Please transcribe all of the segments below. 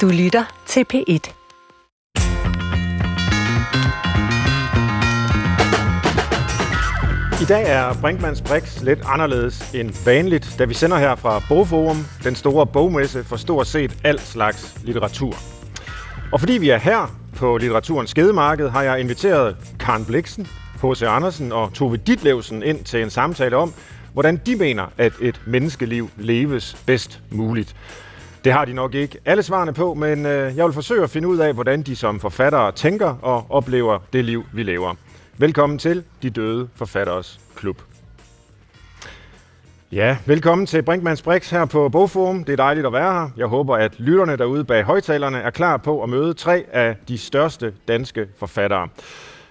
Du lytter til P1. I dag er Brinkmanns Brix lidt anderledes end vanligt, da vi sender her fra Bogforum, den store bogmesse for stort set al slags litteratur. Og fordi vi er her på litteraturens skedemarked, har jeg inviteret Karen Bliksen, H.C. Andersen og Tove Ditlevsen ind til en samtale om, hvordan de mener, at et menneskeliv leves bedst muligt. Det har de nok ikke alle svarene på, men øh, jeg vil forsøge at finde ud af, hvordan de som forfattere tænker og oplever det liv, vi lever. Velkommen til De Døde Forfatteres Klub. Ja, velkommen til Brinkmanns Brix her på Bogforum. Det er dejligt at være her. Jeg håber, at lytterne derude bag højtalerne er klar på at møde tre af de største danske forfattere.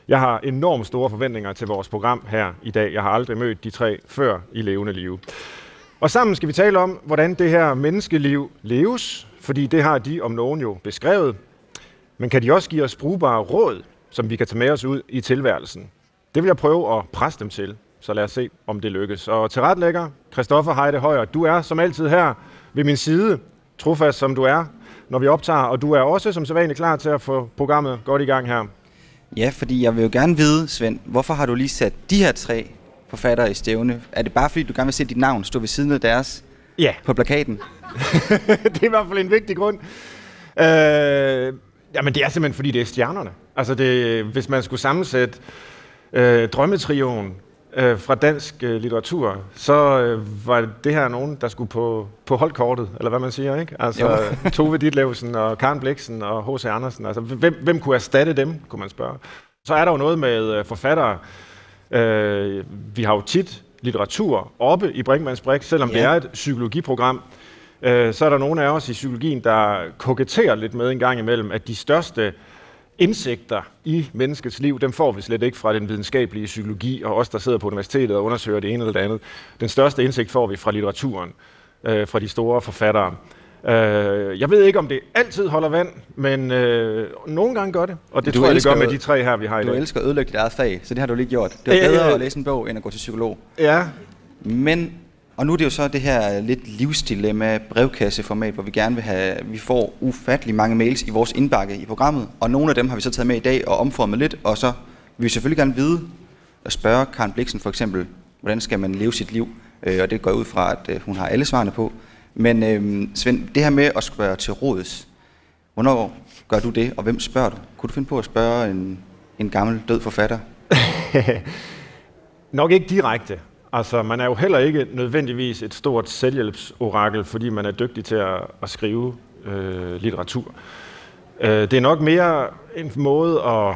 Jeg har enormt store forventninger til vores program her i dag. Jeg har aldrig mødt de tre før i levende liv. Og sammen skal vi tale om, hvordan det her menneskeliv leves, fordi det har de om nogen jo beskrevet. Men kan de også give os brugbare råd, som vi kan tage med os ud i tilværelsen? Det vil jeg prøve at presse dem til, så lad os se, om det lykkes. Og til retlægger, Christoffer Heide Højer, du er som altid her ved min side, trofast som du er, når vi optager, og du er også som sædvanligt klar til at få programmet godt i gang her. Ja, fordi jeg vil jo gerne vide, Svend, hvorfor har du lige sat de her tre forfattere i stævne? Er det bare fordi, du gerne vil se dit navn stå ved siden af deres Ja, på plakaten? det er i hvert fald en vigtig grund. Øh, jamen, det er simpelthen, fordi det er stjernerne. Altså, det, hvis man skulle sammensætte øh, drømmetrioen øh, fra dansk øh, litteratur, så øh, var det her nogen, der skulle på, på holdkortet, eller hvad man siger, ikke? Altså, Tove Ditlevsen og Karen Bliksen og H.C. Andersen. Altså, hvem, hvem kunne erstatte dem, kunne man spørge. Så er der jo noget med øh, forfattere. Øh, vi har jo tit litteratur oppe i Brinkmanns Brix, selvom ja. det er et psykologiprogram. Øh, så er der nogle af os i psykologien, der koketterer lidt med en gang imellem, at de største indsigter i menneskets liv, dem får vi slet ikke fra den videnskabelige psykologi, og os, der sidder på universitetet og undersøger det ene eller det andet. Den største indsigt får vi fra litteraturen, øh, fra de store forfattere. Øh, jeg ved ikke, om det altid holder vand, men øh, nogle gange gør det, og det Du tror jeg, det gør med de tre her, vi har i Du dag. elsker at ødelægge dit eget fag, så det har du lige gjort. Det er ja, bedre ja. at læse en bog, end at gå til psykolog. Ja, Men, og nu er det jo så det her lidt livsdilemma brevkasseformat, hvor vi gerne vil have, vi får ufattelig mange mails i vores indbakke i programmet, og nogle af dem har vi så taget med i dag og omformet lidt, og så vil vi selvfølgelig gerne vide og spørge Karen Bliksen for eksempel, hvordan skal man leve sit liv, øh, og det går ud fra, at øh, hun har alle svarene på. Men øh, Svend, det her med at spørge til råds, hvornår gør du det, og hvem spørger du? Kunne du finde på at spørge en, en gammel død forfatter? Nok ikke direkte. Altså, man er jo heller ikke nødvendigvis et stort selvhjælpsorakel, fordi man er dygtig til at, at skrive øh, litteratur. Øh, det er nok mere en måde at,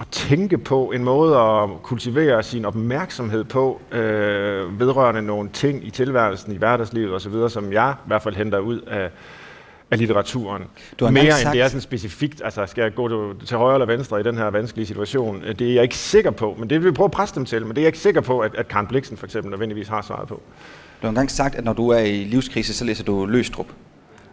at tænke på, en måde at kultivere sin opmærksomhed på, øh, vedrørende nogle ting i tilværelsen, i hverdagslivet osv., som jeg i hvert fald henter ud af, af litteraturen. Du har Mere end sagt- det er sådan specifikt, altså skal jeg gå til- højre eller venstre i den her vanskelige situation, det er jeg ikke sikker på, men det vil vi prøve at presse dem til, men det er jeg ikke sikker på, at, at Karen Bliksen for eksempel nødvendigvis har svaret på. Du har engang sagt, at når du er i livskrise, så læser du Løstrup.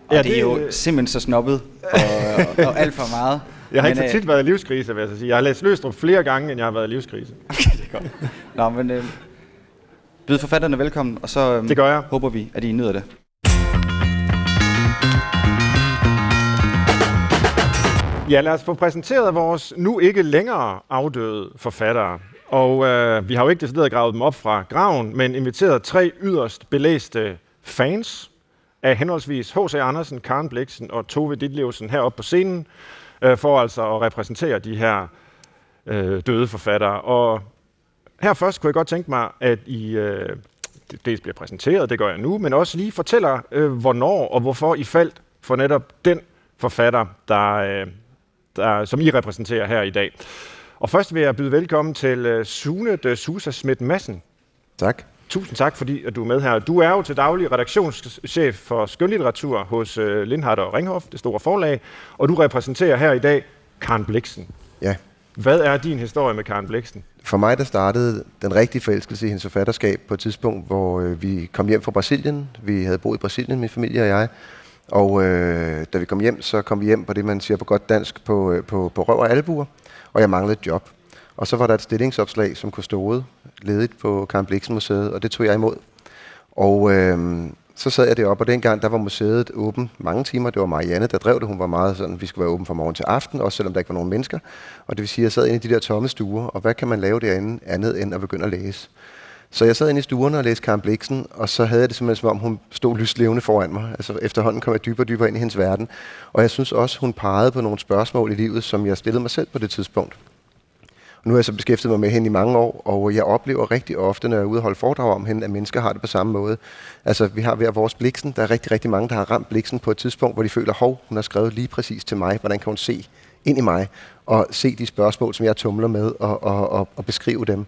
Og Ja, det, det er jo simpelthen så snobbet og, og alt for meget. Jeg har ikke Men, så tit været i livskrise, vil jeg så sige. Jeg har læst Løstrup flere gange, end jeg har været i livskrise. øh, Okay, det er godt. Nå, men øh, byd forfatterne velkommen, og så øh, Det gør jeg. håber vi, at I nyder det. Ja, lad os få præsenteret vores nu ikke længere afdøde forfattere. Og øh, vi har jo ikke decideret gravet dem op fra graven, men inviteret tre yderst belæste fans af henholdsvis H.C. Andersen, Karen Bliksen og Tove Ditlevsen heroppe på scenen, øh, for altså at repræsentere de her øh, døde forfattere. Og her først kunne jeg godt tænke mig, at I øh, dels bliver præsenteret, det gør jeg nu, men også lige fortæller, øh, hvornår og hvorfor I faldt for netop den forfatter, der, øh, der, som I repræsenterer her i dag. Og først vil jeg byde velkommen til øh, Sune de Susa Schmidt Madsen. Tak. Tusind tak, fordi at du er med her. Du er jo til daglig redaktionschef for skønlitteratur hos øh, Lindhardt og Ringhof, det store forlag, og du repræsenterer her i dag Karen Bliksen. Ja. Hvad er din historie med Karen Bliksen? For mig der startede den rigtige forelskelse i hendes forfatterskab på et tidspunkt, hvor øh, vi kom hjem fra Brasilien. Vi havde boet i Brasilien, min familie og jeg. Og øh, da vi kom hjem, så kom vi hjem på det, man siger på godt dansk, på, øh, på, på røv og albuer. Og jeg manglede et job. Og så var der et stillingsopslag som kustode ledigt på Karen Bliksen Museet, og det tog jeg imod. Og øh, så sad jeg deroppe, og dengang der var museet åben mange timer. Det var Marianne, der drev det. Hun var meget sådan, vi skulle være åben fra morgen til aften, også selvom der ikke var nogen mennesker. Og det vil sige, at jeg sad inde i de der tomme stuer, og hvad kan man lave derinde andet end at begynde at læse? Så jeg sad inde i stuerne og læste Karen Bliksen, og så havde jeg det simpelthen som om, hun stod lyslevende foran mig. Altså efterhånden kom jeg dybere og dybere ind i hendes verden. Og jeg synes også, hun pegede på nogle spørgsmål i livet, som jeg stillede mig selv på det tidspunkt. Nu har jeg så beskæftiget mig med hende i mange år, og jeg oplever rigtig ofte, når jeg er ude og holde foredrag om hende, at mennesker har det på samme måde. Altså, vi har hver vores bliksen. Der er rigtig, rigtig mange, der har ramt bliksen på et tidspunkt, hvor de føler, hov, hun har skrevet lige præcis til mig. Hvordan kan hun se ind i mig og se de spørgsmål, som jeg tumler med, og, og, og, og beskrive dem.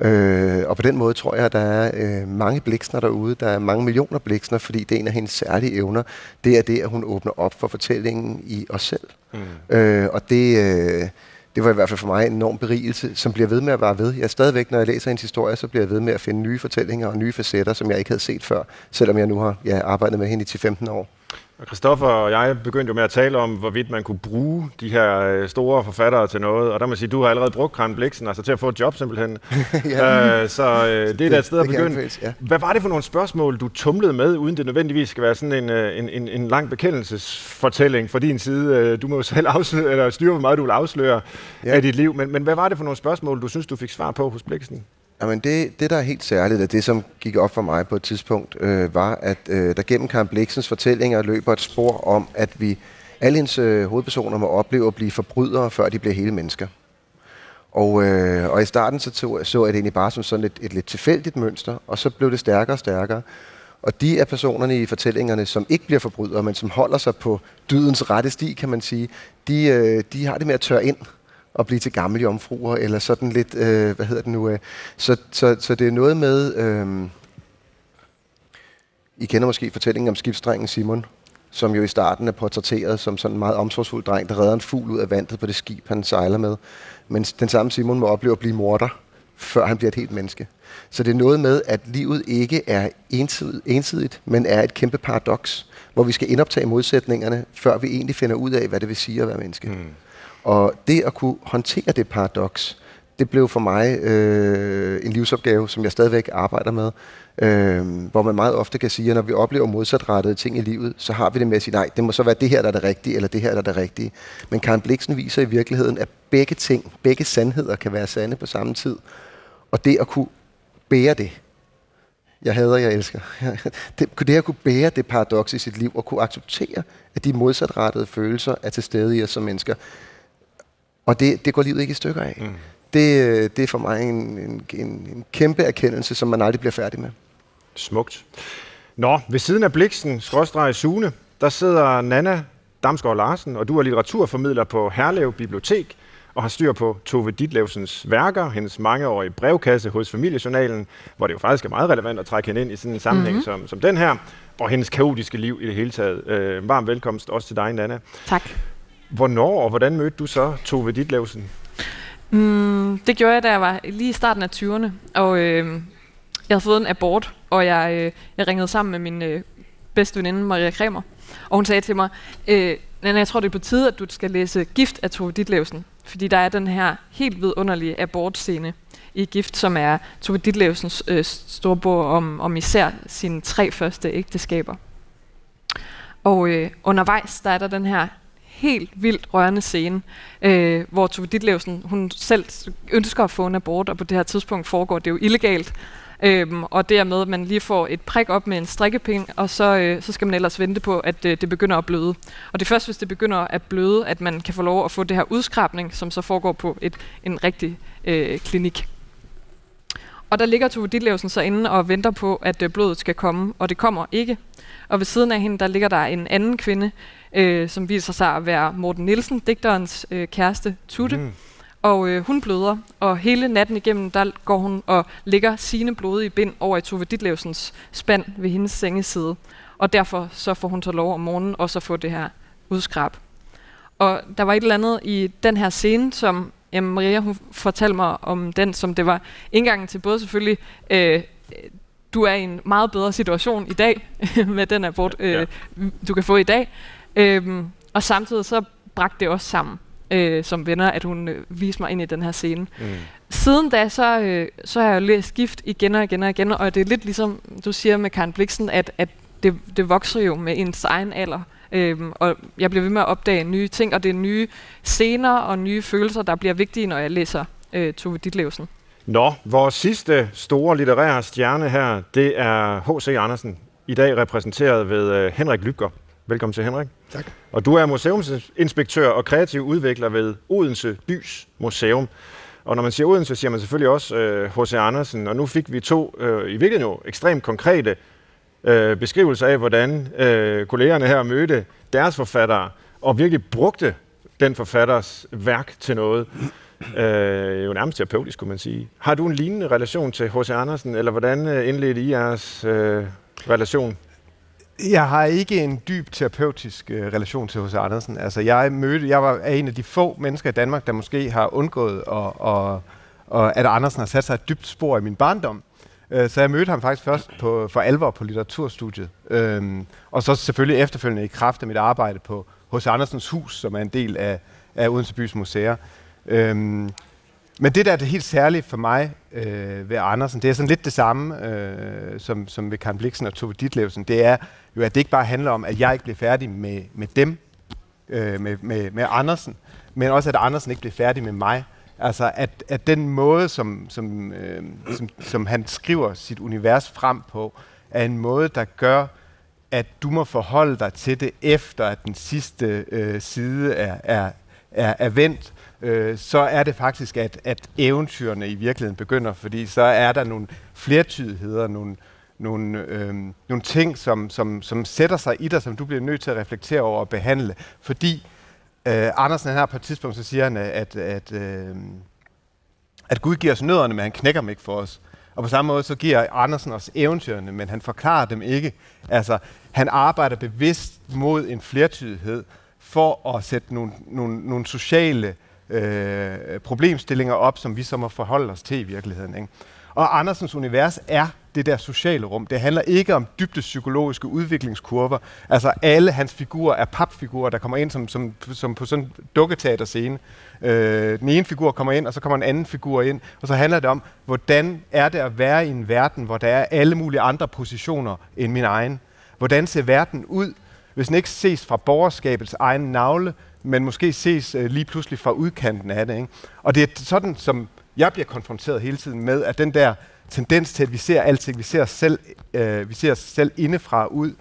Mm. Øh, og på den måde tror jeg, at der er øh, mange bliksner derude. Der er mange millioner bliksner, fordi det er en af hendes særlige evner. Det er det, at hun åbner op for fortællingen i os selv. Mm. Øh, og det... Øh, det var i hvert fald for mig en enorm berigelse, som bliver ved med at være ved. Jeg stadigvæk, når jeg læser hendes historie, så bliver jeg ved med at finde nye fortællinger og nye facetter, som jeg ikke havde set før, selvom jeg nu har ja, arbejdet med hende i 10-15 år. Christoffer og jeg begyndte jo med at tale om, hvorvidt man kunne bruge de her øh, store forfattere til noget. Og der må sige, du har allerede brugt Karen Bliksen, altså til at få et job simpelthen. ja. øh, så øh, det er da et sted at begynde. ja. Hvad var det for nogle spørgsmål, du tumlede med, uden det nødvendigvis skal være sådan en, øh, en, en, en lang bekendelsesfortælling fra din side? Øh, du må jo selv afsløre, eller styre, hvor meget du vil afsløre ja. af dit liv. Men, men hvad var det for nogle spørgsmål, du synes, du fik svar på hos Bliksen? Jamen det, det, der er helt særligt, og det, som gik op for mig på et tidspunkt, øh, var, at øh, der gennem Karen Bliksens fortællinger løber et spor om, at vi alle hendes øh, hovedpersoner må opleve at blive forbrydere, før de bliver hele mennesker. Og, øh, og i starten så, tog, så jeg det egentlig bare som sådan et, et lidt tilfældigt mønster, og så blev det stærkere og stærkere. Og de af personerne i fortællingerne, som ikke bliver forbrydere, men som holder sig på dydens rette sti, kan man sige, de, øh, de har det med at tørre ind at blive til gamle jomfruer, eller sådan lidt, øh, hvad hedder det nu? Øh. Så, så, så det er noget med, øh, I kender måske fortællingen om skibsdrengen Simon, som jo i starten er portrætteret som sådan en meget omsorgsfuld dreng, der redder en fugl ud af vandet på det skib, han sejler med. Men den samme Simon må opleve at blive morder, før han bliver et helt menneske. Så det er noget med, at livet ikke er ensidigt, ensidigt men er et kæmpe paradoks, hvor vi skal indoptage modsætningerne, før vi egentlig finder ud af, hvad det vil sige at være menneske. Mm. Og det at kunne håndtere det paradoks, det blev for mig øh, en livsopgave, som jeg stadigvæk arbejder med. Øh, hvor man meget ofte kan sige, at når vi oplever modsatrettede ting i livet, så har vi det med at sige, nej, det må så være det her, der er det rigtige, eller det her, der er det rigtige. Men Karen Bliksen viser i virkeligheden, at begge ting, begge sandheder kan være sande på samme tid. Og det at kunne bære det, jeg hader, jeg elsker. Det, det at kunne bære det paradoks i sit liv, og kunne acceptere, at de modsatrettede følelser er til stede i os som mennesker, og det, det går livet ikke i stykker af. Mm. Det, det er for mig en, en, en, en kæmpe erkendelse, som man aldrig bliver færdig med. Smukt. Nå, ved siden af Bliksen, skråstrej Sune, der sidder Nana Damsgaard Larsen, og du er litteraturformidler på Herlev Bibliotek og har styr på Tove Ditlevsens værker, hendes mangeårige brevkasse hos Familiejournalen, hvor det jo faktisk er meget relevant at trække hende ind i sådan en sammenhæng mm-hmm. som, som den her, og hendes kaotiske liv i det hele taget. Øh, varm velkomst også til dig, Nana. Tak. Hvornår og hvordan mødte du så Tove Ditlevsen? Mm, det gjorde jeg, da jeg var lige i starten af 20'erne, og øh, jeg havde fået en abort, og jeg, øh, jeg ringede sammen med min øh, bedste veninde, Maria Kremer, og hun sagde til mig, øh, Nana, jeg tror, det er på tide, at du skal læse Gift af Tove Ditlevsen, fordi der er den her helt vidunderlige abortscene i Gift, som er Tove Ditlevsens øh, store bog om, om især sine tre første ægteskaber. Og øh, undervejs, der er der den her helt vildt rørende scene, øh, hvor Tove Ditlevsen, hun selv ønsker at få en abort, og på det her tidspunkt foregår det jo illegalt. Øhm, og dermed, at man lige får et prik op med en strikkepind, og så, øh, så skal man ellers vente på, at øh, det begynder at bløde. Og det er først, hvis det begynder at bløde, at man kan få lov at få det her udskrabning, som så foregår på et, en rigtig øh, klinik. Og der ligger Tove Ditlevsen så inde og venter på, at øh, blodet skal komme, og det kommer ikke. Og ved siden af hende, der ligger der en anden kvinde, øh, som viser sig at være Morten Nielsen, digterens øh, kæreste Tutte. Mm. Og øh, hun bløder, og hele natten igennem, der går hun og lægger sine blodige bind over i Tove Ditlevsens spand ved hendes sengeside. Og derfor så får hun så lov om morgenen også at få det her udskrab. Og der var et eller andet i den her scene, som jamen Maria hun fortalte mig om den, som det var indgangen til både selvfølgelig, øh, du er i en meget bedre situation i dag med den abort, øh, ja. du kan få i dag, Øhm, og samtidig så bragte det også sammen øh, som venner, at hun øh, viste mig ind i den her scene. Mm. Siden da, så, øh, så har jeg læst Gift igen og igen og igen, og det er lidt ligesom du siger med Karen Bliksen, at, at det, det vokser jo med ens egen alder. Øhm, og jeg bliver ved med at opdage nye ting, og det er nye scener og nye følelser, der bliver vigtige, når jeg læser øh, Tove Ditlevsen. Nå, vores sidste store litterære stjerne her, det er H.C. Andersen. I dag repræsenteret ved øh, Henrik Lykker. Velkommen til, Henrik. Tak. Og du er museumsinspektør og kreativ udvikler ved Odense Bys Museum. Og når man siger Odense, siger man selvfølgelig også H.C. Øh, Andersen. Og nu fik vi to øh, i virkeligheden jo ekstremt konkrete øh, beskrivelser af, hvordan øh, kollegerne her mødte deres forfattere og virkelig brugte den forfatters værk til noget. Øh, jo nærmest terapeutisk, kunne man sige. Har du en lignende relation til H.C. Andersen, eller hvordan øh, indledte I jeres øh, relation? Jeg har ikke en dyb terapeutisk øh, relation til hos Andersen. Altså, jeg mødte, jeg var en af de få mennesker i Danmark, der måske har undgået, og, og, og at Andersen har sat sig et dybt spor i min barndom. Øh, så jeg mødte ham faktisk først på, for alvor på litteraturstudiet. Øhm, og så selvfølgelig efterfølgende i kraft af mit arbejde på hos Andersens Hus, som er en del af, af Odense Bys Museer. Øhm, men det, der er det helt særlige for mig øh, ved Andersen, det er sådan lidt det samme øh, som, som ved Karen Bliksen og Tove Ditlevsen. Det er jo, at det ikke bare handler om, at jeg ikke bliver færdig med, med dem, øh, med, med, med Andersen, men også, at Andersen ikke bliver færdig med mig. Altså, at, at den måde, som, som, øh, som, som han skriver sit univers frem på, er en måde, der gør, at du må forholde dig til det, efter at den sidste øh, side er, er, er, er vendt, øh, så er det faktisk, at, at eventyrene i virkeligheden begynder, fordi så er der nogle flertydigheder, nogle, nogle, øh, nogle ting, som, som, som sætter sig i dig, som du bliver nødt til at reflektere over og behandle, fordi øh, Andersen her på et tidspunkt, så siger han, at, at, øh, at Gud giver os nødderne, men han knækker dem ikke for os. Og på samme måde, så giver Andersen os eventyrene, men han forklarer dem ikke. Altså, han arbejder bevidst mod en flertydighed for at sætte nogle, nogle, nogle sociale øh, problemstillinger op, som vi så må forholde os til i virkeligheden. Ikke? Og Andersens univers er det der sociale rum. Det handler ikke om dybde psykologiske udviklingskurver. Altså alle hans figurer er papfigurer, der kommer ind som, som, som på sådan en dukketeaterscene. Øh, den ene figur kommer ind, og så kommer en anden figur ind. Og så handler det om, hvordan er det at være i en verden, hvor der er alle mulige andre positioner end min egen. Hvordan ser verden ud, hvis den ikke ses fra borgerskabets egen navle, men måske ses øh, lige pludselig fra udkanten af det. Ikke? Og det er sådan, som jeg bliver konfronteret hele tiden med, at den der tendens til, at vi ser alting, vi ser os selv, øh, vi ser os selv indefra ud,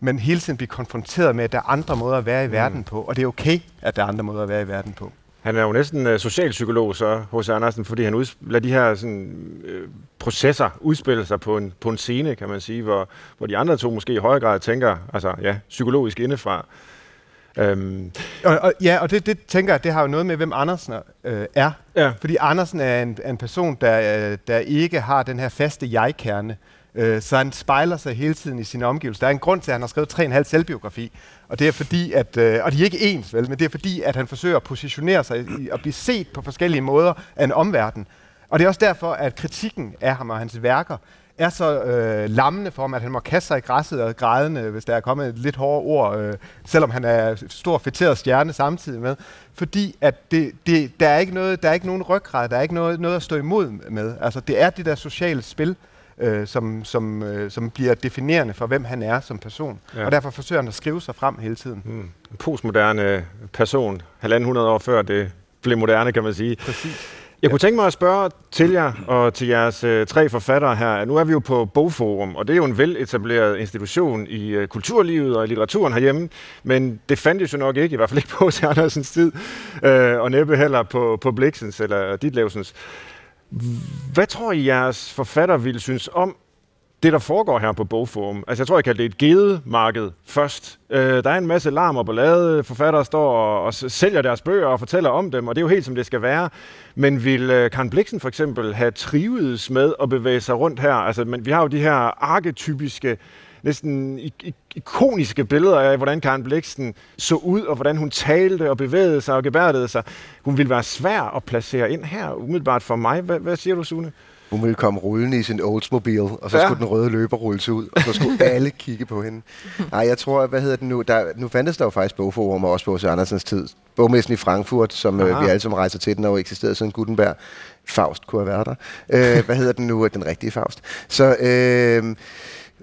men hele tiden bliver konfronteret med, at der er andre måder at være i mm. verden på, og det er okay, at der er andre måder at være i verden på. Han er jo næsten uh, socialpsykolog, så hos Andersen, fordi han lader de her sådan, øh, processer udspille sig på en, på en scene, kan man sige, hvor, hvor de andre to måske i højere grad tænker, altså ja, psykologisk indefra. Øhm. Og, og, ja, og det, det tænker jeg, det har jo noget med, hvem Andersen øh, er. Ja. Fordi Andersen er en, en person, der, øh, der ikke har den her faste jeg-kerne. Øh, så han spejler sig hele tiden i sine omgivelser. Der er en grund til, at han har skrevet 3,5 selvbiografi. Og det er fordi, at, øh, og de er ikke ens, vel, men det er fordi, at han forsøger at positionere sig i, og blive set på forskellige måder af en omverden. Og det er også derfor, at kritikken af ham og hans værker er så øh, lammende for ham, at han må kaste sig i græsset og grædende, hvis der er kommet et lidt hårdt ord, øh, selvom han er stor fætteret stjerne samtidig med. Fordi at det, det, der, er ikke noget, der er ikke nogen ryggrad, der er ikke noget, noget at stå imod med. Altså, det er det der sociale spil, øh, som, som, øh, som bliver definerende for, hvem han er som person. Ja. Og derfor forsøger han at skrive sig frem hele tiden. Mm. En postmoderne person, halvanden hundrede år før det blev moderne, kan man sige. Præcis. Jeg kunne tænke mig at spørge til jer og til jeres øh, tre forfattere her. Nu er vi jo på Bogforum, og det er jo en veletableret institution i øh, kulturlivet og i litteraturen herhjemme, men det fandtes jo nok ikke, i hvert fald ikke på Andersens tid, øh, og næppe heller på, på Bliksens eller Ditlevsens. Hvad tror I, jeres forfatter ville synes om det, der foregår her på Bogforum. Altså, jeg tror, jeg kaldte det et gedemarked først. Øh, der er en masse larm og ballade. Forfattere står og, og sælger deres bøger og fortæller om dem, og det er jo helt, som det skal være. Men vil øh, Karen Bliksen for eksempel have trivedes med at bevæge sig rundt her? Altså, men vi har jo de her arketypiske næsten ikoniske billeder af, hvordan Karen Bliksen så ud, og hvordan hun talte og bevægede sig og gebærdede sig. Hun ville være svær at placere ind her, umiddelbart for mig. Hvad, hvad siger du, Sune? Hun ville komme rullende i sin Oldsmobile, og så ja. skulle den røde løber rulles ud, og så skulle alle kigge på hende. Nej, jeg tror, hvad hedder det nu? Der, nu fandtes der jo faktisk bogforum også på H.C. Andersens tid. Bogmessen i Frankfurt, som øh, vi alle sammen rejser til, den har jo eksisteret siden Gutenberg. Faust kunne have været der. Øh, hvad hedder den nu? Den rigtige Faust. Så øh,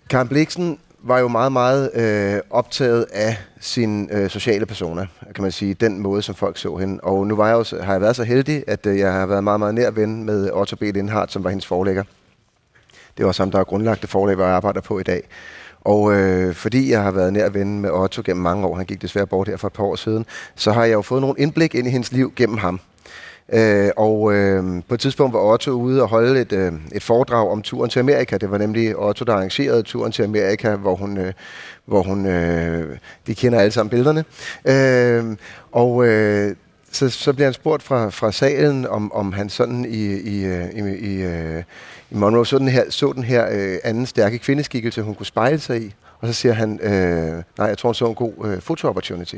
Karen Bliksen var jo meget, meget øh, optaget af sin øh, sociale persona, kan man sige, den måde, som folk så hende. Og nu var jeg også, har jeg været så heldig, at øh, jeg har været meget, meget nær ven med Otto B. Lindhardt, som var hendes forlægger. Det var som der har grundlagt det forlag, hvor jeg arbejder på i dag. Og øh, fordi jeg har været nær ven med Otto gennem mange år, han gik desværre bort her for et par år siden, så har jeg jo fået nogle indblik ind i hendes liv gennem ham. Øh, og øh, på et tidspunkt var Otto ude og holde et, øh, et foredrag om turen til Amerika. Det var nemlig Otto, der arrangerede turen til Amerika, hvor hun, øh, hvor hun øh, de kender alle sammen billederne. Øh, og øh, så, så bliver han spurgt fra, fra salen, om, om han sådan i, i, øh, i, i, øh, i Monroe så den her, så den her øh, anden stærke kvindeskikkelse, hun kunne spejle sig i. Og så siger han, øh, nej, jeg tror, hun så en god øh, foto-opportunity.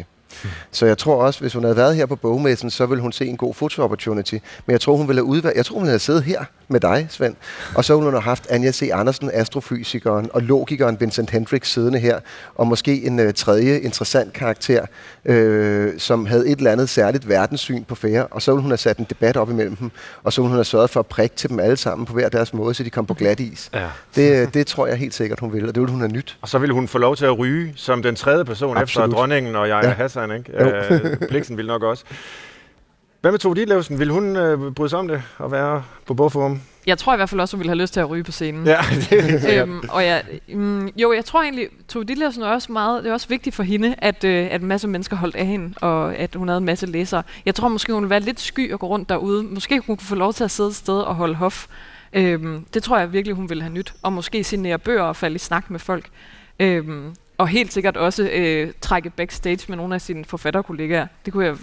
Så jeg tror også, hvis hun havde været her på bogmessen, så ville hun se en god foto opportunity. Men jeg tror, hun ville have udvalgt, jeg tror, hun havde siddet her med dig, Svend. Og så ville hun have haft Anja C. Andersen, astrofysikeren, og logikeren Vincent Hendricks siddende her. Og måske en uh, tredje interessant karakter, øh, som havde et eller andet særligt verdenssyn på færre. Og så ville hun have sat en debat op imellem dem. Og så ville hun have sørget for at prikke til dem alle sammen på hver deres måde, så de kom på glat is. Ja. Det, det tror jeg helt sikkert, hun ville, og det ville hun have nyt. Og så ville hun få lov til at ryge som den tredje person Absolut. efter dronningen og jeg ja. Hassan Hassan, ikke? Øh, Bliksen ville nok også. Hvad med Tove Ditlevsen? Vil hun øh, bryde sig om det at være på bogforum? Jeg tror i hvert fald også, hun ville have lyst til at ryge på scenen. Ja, det er øhm, og jeg, mm, Jo, jeg tror egentlig, Tove Ditlevsen er også meget, det er også vigtigt for hende, at, øh, at en masse mennesker holdt af hende, og at hun havde en masse læsere. Jeg tror måske, hun ville være lidt sky og gå rundt derude. Måske hun kunne få lov til at sidde et sted og holde hof. Øhm, det tror jeg virkelig, hun ville have nyt. Og måske signere bøger og falde i snak med folk. Øhm, og helt sikkert også øh, trække backstage med nogle af sine forfatterkollegaer. Det kunne jeg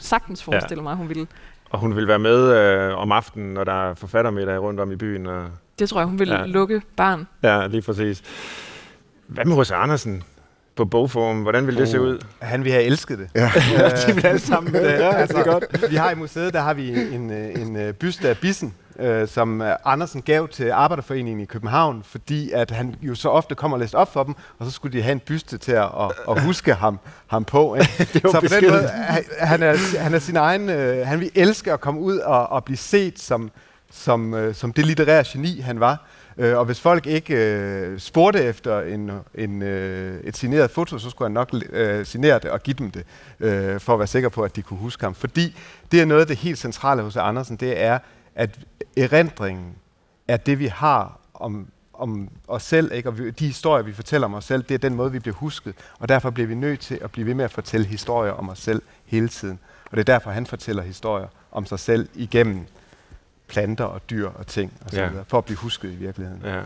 sagtens forestille ja. mig, hun ville. Og hun vil være med øh, om aftenen, når der er forfattermiddag rundt om i byen. Og det tror jeg, hun vil ja. lukke barn. Ja, lige præcis. Hvad med H.C. Andersen? på bogform. Hvordan vil det oh. se ud? Han vil have elsket det. Ja, de vil alle sammen med. Ja, altså, det er godt. Vi har i museet, der har vi en, en, en øh, byste af Bissen, øh, som øh, Andersen gav til Arbejderforeningen i København, fordi at han jo så ofte kom og læste op for dem, og så skulle de have en byste til at, at, at huske ham, ham på. så på den måde, han er, han er sin egen, øh, han vil elske at komme ud og, og blive set som, som, øh, som det litterære geni, han var. Øh, og hvis folk ikke øh, spurgte efter en, en, øh, et signeret foto, så skulle han nok øh, signere det og give dem det, øh, for at være sikker på, at de kunne huske ham. Fordi det er noget af det helt centrale hos Andersen, det er, at erindringen er det, vi har om, om os selv, ikke? og vi, de historier, vi fortæller om os selv, det er den måde, vi bliver husket. Og derfor bliver vi nødt til at blive ved med at fortælle historier om os selv hele tiden. Og det er derfor, han fortæller historier om sig selv igennem planter og dyr og ting, og så ja. videre, for at blive husket i virkeligheden. Ja.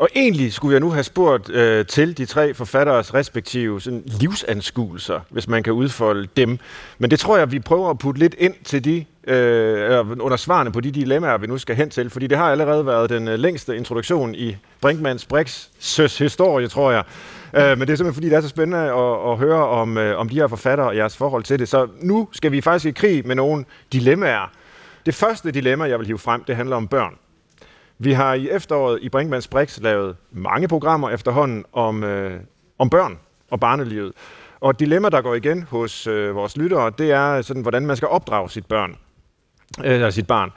Og egentlig skulle jeg nu have spurgt øh, til de tre forfatteres respektive sådan, livsanskuelser, hvis man kan udfolde dem. Men det tror jeg, vi prøver at putte lidt ind til de øh, under svarene på de dilemmaer, vi nu skal hen til, fordi det har allerede været den øh, længste introduktion i Brinkmanns Brix søs historie, tror jeg. Øh, men det er simpelthen fordi, det er så spændende at, at høre om, øh, om de her forfattere og jeres forhold til det. Så nu skal vi faktisk i krig med nogle dilemmaer. Det første dilemma, jeg vil hive frem, det handler om børn. Vi har i efteråret i Brinkmanns Brix lavet mange programmer efterhånden om, øh, om børn og barnelivet. Og et dilemma, der går igen hos øh, vores lyttere, det er sådan, hvordan man skal opdrage sit børn øh, eller sit barn.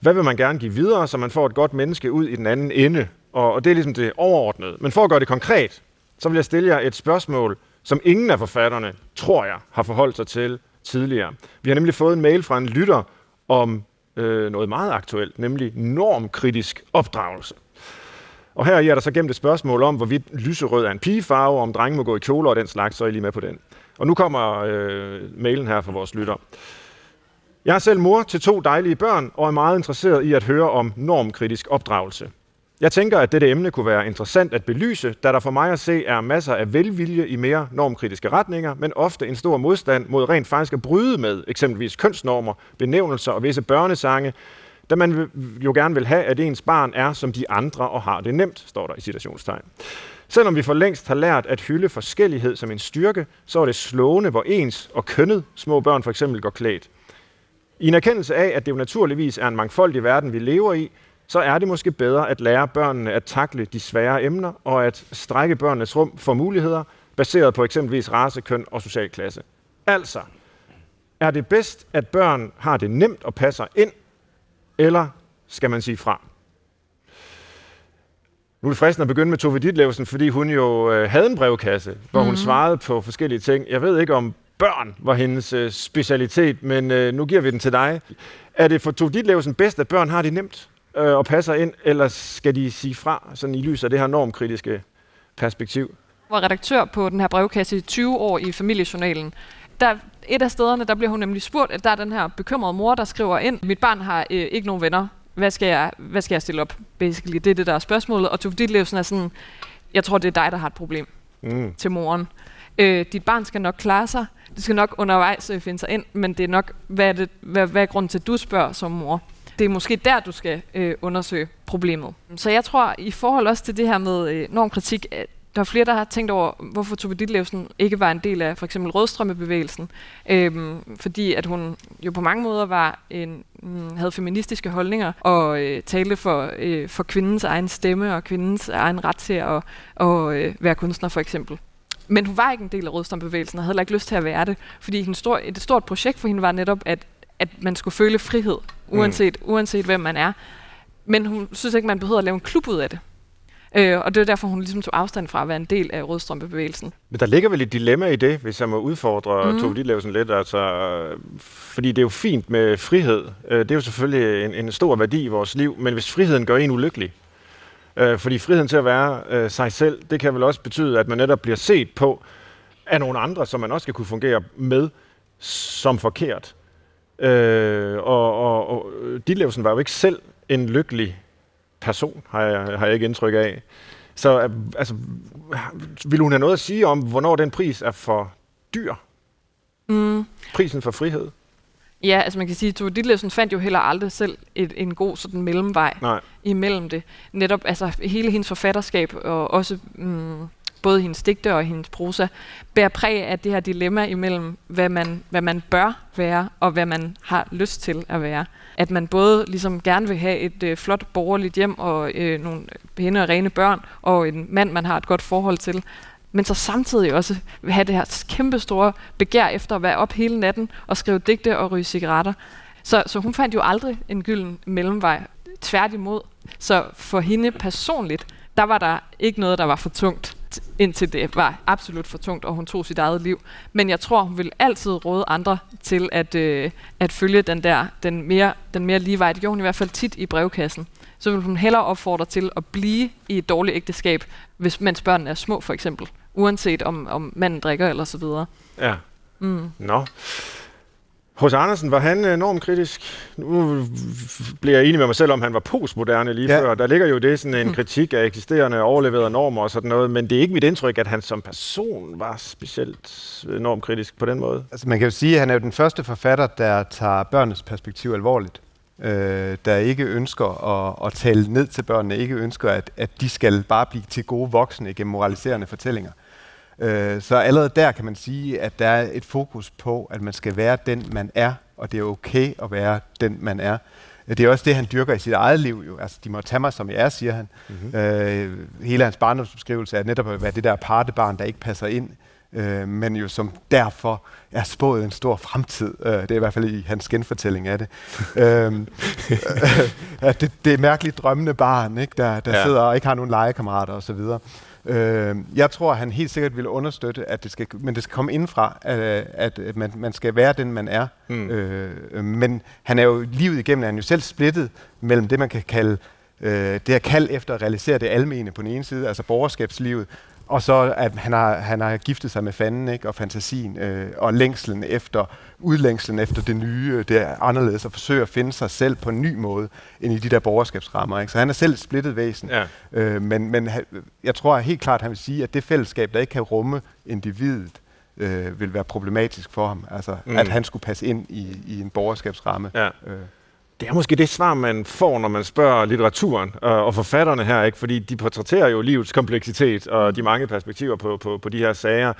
Hvad vil man gerne give videre, så man får et godt menneske ud i den anden ende? Og, og det er ligesom det overordnede. Men for at gøre det konkret, så vil jeg stille jer et spørgsmål, som ingen af forfatterne, tror jeg, har forholdt sig til tidligere. Vi har nemlig fået en mail fra en lytter om øh, noget meget aktuelt, nemlig normkritisk opdragelse. Og her er der så gemt et spørgsmål om, hvorvidt lyserød er en pigefarve, om drenge må gå i kjoler og den slags, så er I lige med på den. Og nu kommer øh, mailen her fra vores lytter. Jeg er selv mor til to dejlige børn og er meget interesseret i at høre om normkritisk opdragelse. Jeg tænker, at dette emne kunne være interessant at belyse, da der for mig at se er masser af velvilje i mere normkritiske retninger, men ofte en stor modstand mod rent faktisk at bryde med eksempelvis kønsnormer, benævnelser og visse børnesange, da man jo gerne vil have, at ens barn er som de andre og har det nemt, står der i citationstegn. Selvom vi for længst har lært at hylde forskellighed som en styrke, så er det slående, hvor ens og kønnet små børn for eksempel går klædt. I en erkendelse af, at det jo naturligvis er en mangfoldig verden, vi lever i, så er det måske bedre at lære børnene at takle de svære emner og at strække børnenes rum for muligheder, baseret på eksempelvis race, køn og social klasse. Altså, er det bedst, at børn har det nemt og passer ind, eller skal man sige fra? Nu er det fristende at begynde med Tove Ditlevsen, fordi hun jo øh, havde en brevkasse, hvor mm. hun svarede på forskellige ting. Jeg ved ikke, om børn var hendes øh, specialitet, men øh, nu giver vi den til dig. Er det for Tove Ditlevsen bedst, at børn har det nemt øh, og passer ind, eller skal de sige fra, sådan i lyset af det her normkritiske perspektiv? Jeg var redaktør på den her brevkasse i 20 år i familiejournalen. Der, et af stederne, der bliver hun nemlig spurgt, at der er den her bekymrede mor, der skriver ind, mit barn har øh, ikke nogen venner. Hvad skal, jeg, hvad skal jeg stille op? Basically, det er det, der er spørgsmålet. Og Tove Ditlevsen er sådan, jeg tror, det er dig, der har et problem mm. til moren. Øh, dit barn skal nok klare sig. Det skal nok undervejs øh, finde sig ind, men det er nok, hvad er, det, hvad, hvad er grunden til, at du spørger som mor? Det er måske der, du skal øh, undersøge problemet. Så jeg tror, i forhold også til det her med øh, normkritik, at der er flere, der har tænkt over, hvorfor Tove Ditlevsen ikke var en del af for eksempel rødstrømmebevægelsen. Øhm, fordi at hun jo på mange måder var en, mm, havde feministiske holdninger og øh, talte for, øh, for kvindens egen stemme og kvindens egen ret til at og, øh, være kunstner for eksempel. Men hun var ikke en del af rødstrømbevægelsen og havde heller ikke lyst til at være det, fordi en stor, et stort projekt for hende var netop, at, at man skulle føle frihed, uanset, mm. uanset hvem man er. Men hun synes ikke, man behøver at lave en klub ud af det. Øh, og det er derfor, hun ligesom tog afstand fra at være en del af rødstrømpebevægelsen. Men der ligger vel et dilemma i det, hvis jeg må udfordre mm. Tove Ditlevsen lidt. Altså, fordi det er jo fint med frihed. Øh, det er jo selvfølgelig en, en stor værdi i vores liv, men hvis friheden gør en ulykkelig, øh, fordi friheden til at være øh, sig selv, det kan vel også betyde, at man netop bliver set på af nogle andre, som man også skal kunne fungere med som forkert. Øh, og, og, og Ditlevsen var jo ikke selv en lykkelig person, har jeg, har jeg ikke indtryk af. Så øh, altså, vil hun have noget at sige om, hvornår den pris er for dyr? Mm. Prisen for frihed? Ja, altså man kan sige, at Tove Ditlevsen fandt jo heller aldrig selv et, en god sådan mellemvej Nej. imellem det. Netop altså hele hendes forfatterskab og også mm, både hendes digte og hendes prosa, bærer præg af det her dilemma imellem, hvad man, hvad man bør være, og hvad man har lyst til at være. At man både ligesom gerne vil have et øh, flot borgerligt hjem, og øh, nogle pæne og rene børn, og en mand, man har et godt forhold til, men så samtidig også vil have det her kæmpe store begær efter at være op hele natten og skrive digte og ryge cigaretter. Så, så hun fandt jo aldrig en gylden mellemvej. Tværtimod. Så for hende personligt, der var der ikke noget, der var for tungt indtil det var absolut for tungt, og hun tog sit eget liv. Men jeg tror, hun vil altid råde andre til at, øh, at følge den der, den mere, den mere lige vej. Det gjorde hun i hvert fald tit i brevkassen. Så vil hun hellere opfordre til at blive i et dårligt ægteskab, hvis mens børnene er små for eksempel. Uanset om, om manden drikker eller så videre. Ja. Mm. Nå. Hos Andersen, var han enormt kritisk? Nu bliver jeg enig med mig selv om, han var postmoderne lige ja. før. Der ligger jo det sådan en mm. kritik af eksisterende overleverede normer og sådan noget, men det er ikke mit indtryk, at han som person var specielt enormt kritisk på den måde. Altså man kan jo sige, at han er jo den første forfatter, der tager børnenes perspektiv alvorligt. Øh, der ikke ønsker at, at tale ned til børnene, ikke ønsker, at, at de skal bare blive til gode voksne gennem moraliserende fortællinger. Øh, så allerede der kan man sige, at der er et fokus på, at man skal være den, man er, og det er okay at være den, man er. Det er også det, han dyrker i sit eget liv. Jo. Altså, de må tage mig, som jeg er, siger han. Mm-hmm. Øh, hele hans barndomsbeskrivelse er netop at være det der partebarn, der ikke passer ind, øh, men jo som derfor er spået en stor fremtid. Øh, det er i hvert fald i hans genfortælling af det. øh, øh, det, det er mærkeligt drømmende barn, ikke? der, der ja. sidder og ikke har nogen legekammerater osv. Øh, jeg tror, at han helt sikkert vil understøtte, at det skal, men det skal komme indfra, at, at man, man skal være den, man er. Mm. Øh, men han er jo livet igennem, er han jo selv splittet mellem det, man kan kalde øh, det her kald efter at realisere det almene på den ene side, altså borgerskabslivet, og så at han har, han har giftet sig med fanden ikke? og fantasien, øh, og længslen efter, udlængslen efter det nye, det er anderledes, at forsøge at finde sig selv på en ny måde, end i de der borgerskabsrammer. Ikke? Så han er selv splittet væsen. Ja. Øh, men men jeg tror helt klart, at han vil sige, at det fællesskab, der ikke kan rumme individet, øh, vil være problematisk for ham. Altså, mm. at han skulle passe ind i, i en borgerskabsramme. Ja. Øh. Det er måske det svar, man får, når man spørger litteraturen øh, og forfatterne her, ikke? fordi de portrætterer jo livets kompleksitet og de mange perspektiver på, på, på de her sager.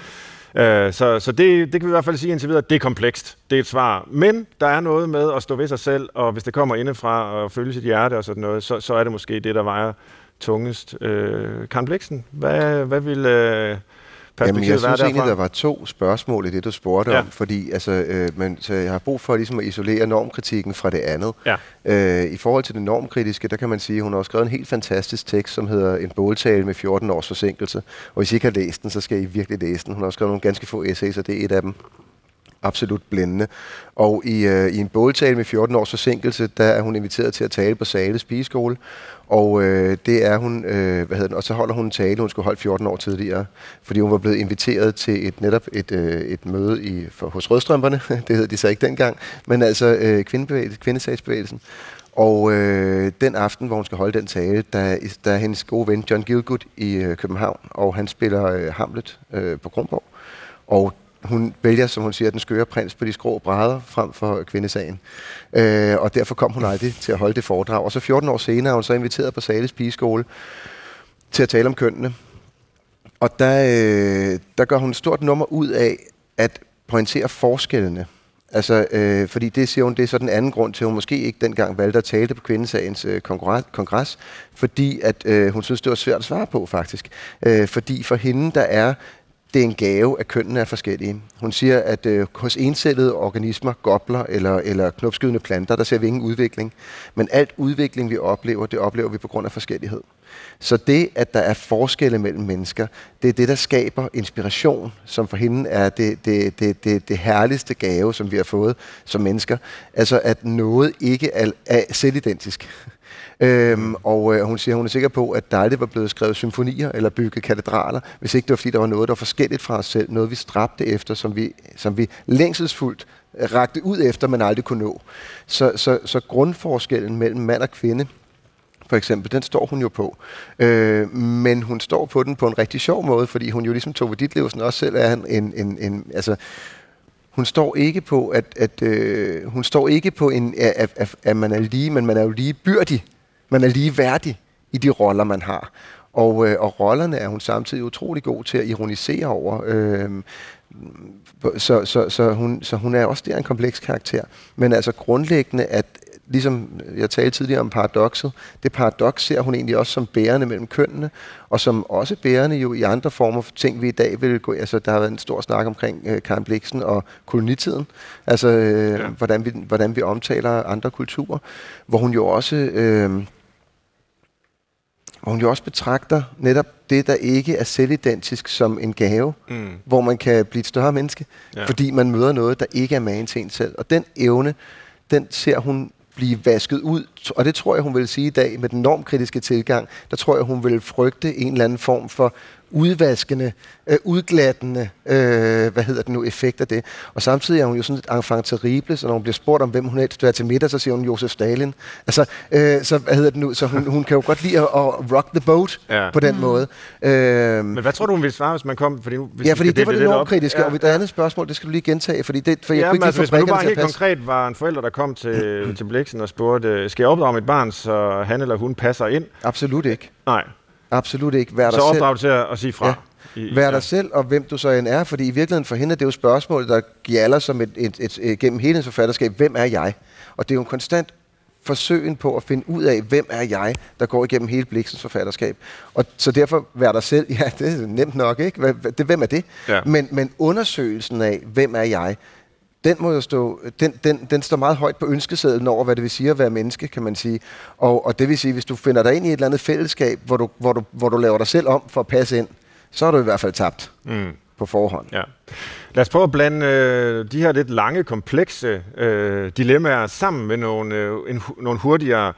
Øh, så så det, det kan vi i hvert fald sige indtil videre, det er komplekst. Det er et svar. Men der er noget med at stå ved sig selv, og hvis det kommer indefra og følge sit hjerte og sådan noget, så, så er det måske det, der vejer tungest. Øh, Karen Bliksen, hvad, hvad vil... Øh, Jamen, jeg synes egentlig, derfra? der var to spørgsmål i det, du spurgte Ja. om, fordi altså, øh, men, så jeg har brug for ligesom at isolere normkritikken fra det andet. Ja. Øh, I forhold til det normkritiske, der kan man sige, at hun har skrevet en helt fantastisk tekst, som hedder En båltale med 14 års forsinkelse. Og hvis I ikke har læst den, så skal I virkelig læse den. Hun har også skrevet nogle ganske få essays, og det er et af dem absolut blændende. Og i, øh, i en båltale med 14 års forsinkelse, der er hun inviteret til at tale på Sales pigeskole. Og øh, det er hun, øh, hvad hedder den, og så holder hun en tale, hun skulle holde 14 år tidligere, fordi hun var blevet inviteret til et netop et, øh, et møde i, for, hos Rødstrømperne, det hed de så ikke dengang, men altså øh, kvindebevægelsen, kvindesagsbevægelsen. Og øh, den aften, hvor hun skal holde den tale, der, der er hendes gode ven John Gilgood i øh, København, og han spiller øh, Hamlet øh, på Kronborg. Og hun vælger, som hun siger, den skøre prins på de skrå brædder frem for kvindesagen. Øh, og derfor kom hun aldrig til at holde det foredrag. Og så 14 år senere er hun så inviteret på Sales pigeskole til at tale om kønnene. Og der, øh, der gør hun et stort nummer ud af at pointere forskellene. Altså, øh, fordi det siger hun, det er så den anden grund til, at hun måske ikke dengang valgte at tale det på kvindesagens øh, kongres, kongres, fordi at øh, hun synes, det var svært at svare på faktisk. Øh, fordi for hende, der er det er en gave, at kønnene er forskellige. Hun siger, at øh, hos encellede organismer, gobler eller, eller knopskydende planter, der ser vi ingen udvikling. Men alt udvikling, vi oplever, det oplever vi på grund af forskellighed. Så det, at der er forskelle mellem mennesker, det er det, der skaber inspiration, som for hende er det, det, det, det, det herligste gave, som vi har fået som mennesker. Altså, at noget ikke er, er selvidentisk. Øhm, og øh, hun siger, hun er sikker på, at der aldrig var blevet skrevet symfonier eller bygget katedraler, hvis ikke det var, fordi der var noget, der var forskelligt fra os selv, noget vi stræbte efter, som vi, som vi længselsfuldt rakte ud efter, men aldrig kunne nå. Så, så, så grundforskellen mellem mand og kvinde, for eksempel, den står hun jo på. Øh, men hun står på den på en rigtig sjov måde, fordi hun jo ligesom Tove Ditlevsen også selv er en, en, en, en altså, hun står ikke på, at, at øh, hun står ikke på en, at, at, at man er lige, men man er jo lige byrdig. Man er lige værdig i de roller, man har. Og, øh, og rollerne er hun samtidig utrolig god til at ironisere over. Øh, så, så, så, hun, så hun er også der en kompleks karakter. Men altså grundlæggende, at ligesom jeg talte tidligere om paradokset, det paradoks ser hun egentlig også som bærende mellem kønnene, og som også bærende jo i andre former for ting, vi i dag vil gå... Altså, der har været en stor snak omkring øh, Karen Bliksen og kolonitiden, altså øh, ja. hvordan, vi, hvordan vi omtaler andre kulturer, hvor hun jo også... Øh, hvor hun jo også betragter netop det, der ikke er selvidentisk som en gave, mm. hvor man kan blive et større menneske, ja. fordi man møder noget, der ikke er magen til en selv. Og den evne, den ser hun blive vasket ud, og det tror jeg, hun vil sige i dag med den normkritiske tilgang, der tror jeg, hun vil frygte en eller anden form for udvaskende, øh, udglattende, øh, hvad hedder det nu, effekt af det. Og samtidig er hun jo sådan et enfant terrible, så når hun bliver spurgt om, hvem hun helst vil have til middag, så siger hun Josef Stalin. Altså, øh, så hvad hedder det nu, så hun, hun kan jo godt lide at, at rock the boat Ja. på den mm. måde. Øh, Men hvad tror du, hun ville svare, hvis man kom? Fordi nu, hvis ja, fordi det var det op? normkritiske, Ja. og det andet spørgsmål, det skal du lige gentage, fordi det, for jeg Ja, kunne ikke altså, lige hvis man nu bare helt konkret var en forælder, der kom til, til Bliksen og spurgte, skal jeg opdrage mit barn, så han eller hun passer ind? Absolut ikke. Nej. Absolut ikke. Vær Så opdrag til at, at sige fra. Ja. I, Vær dig selv, og hvem du så end er, fordi i virkeligheden for hende, det er jo spørgsmålet, der gjalder som et, et, et, et, gennem hele hendes forfatterskab, hvem er jeg? Og det er jo en konstant forsøgen på at finde ud af, hvem er jeg, der går igennem hele Bliksens forfatterskab. Og så derfor vær dig selv, ja, det er nemt nok, ikke? Det, hvem er det? Ja. Men, men undersøgelsen af, hvem er jeg, den, må jo stå, den, den, den står meget højt på ønskesedlen over, hvad det vil sige at være menneske, kan man sige. Og, og det vil sige, hvis du finder dig ind i et eller andet fællesskab, hvor du, hvor du, hvor du laver dig selv om for at passe ind, så er du i hvert fald tabt Mm. på forhånd. Ja. Lad os prøve at blande øh, de her lidt lange, komplekse øh, dilemmaer sammen med nogle, øh, en, nogle hurtigere,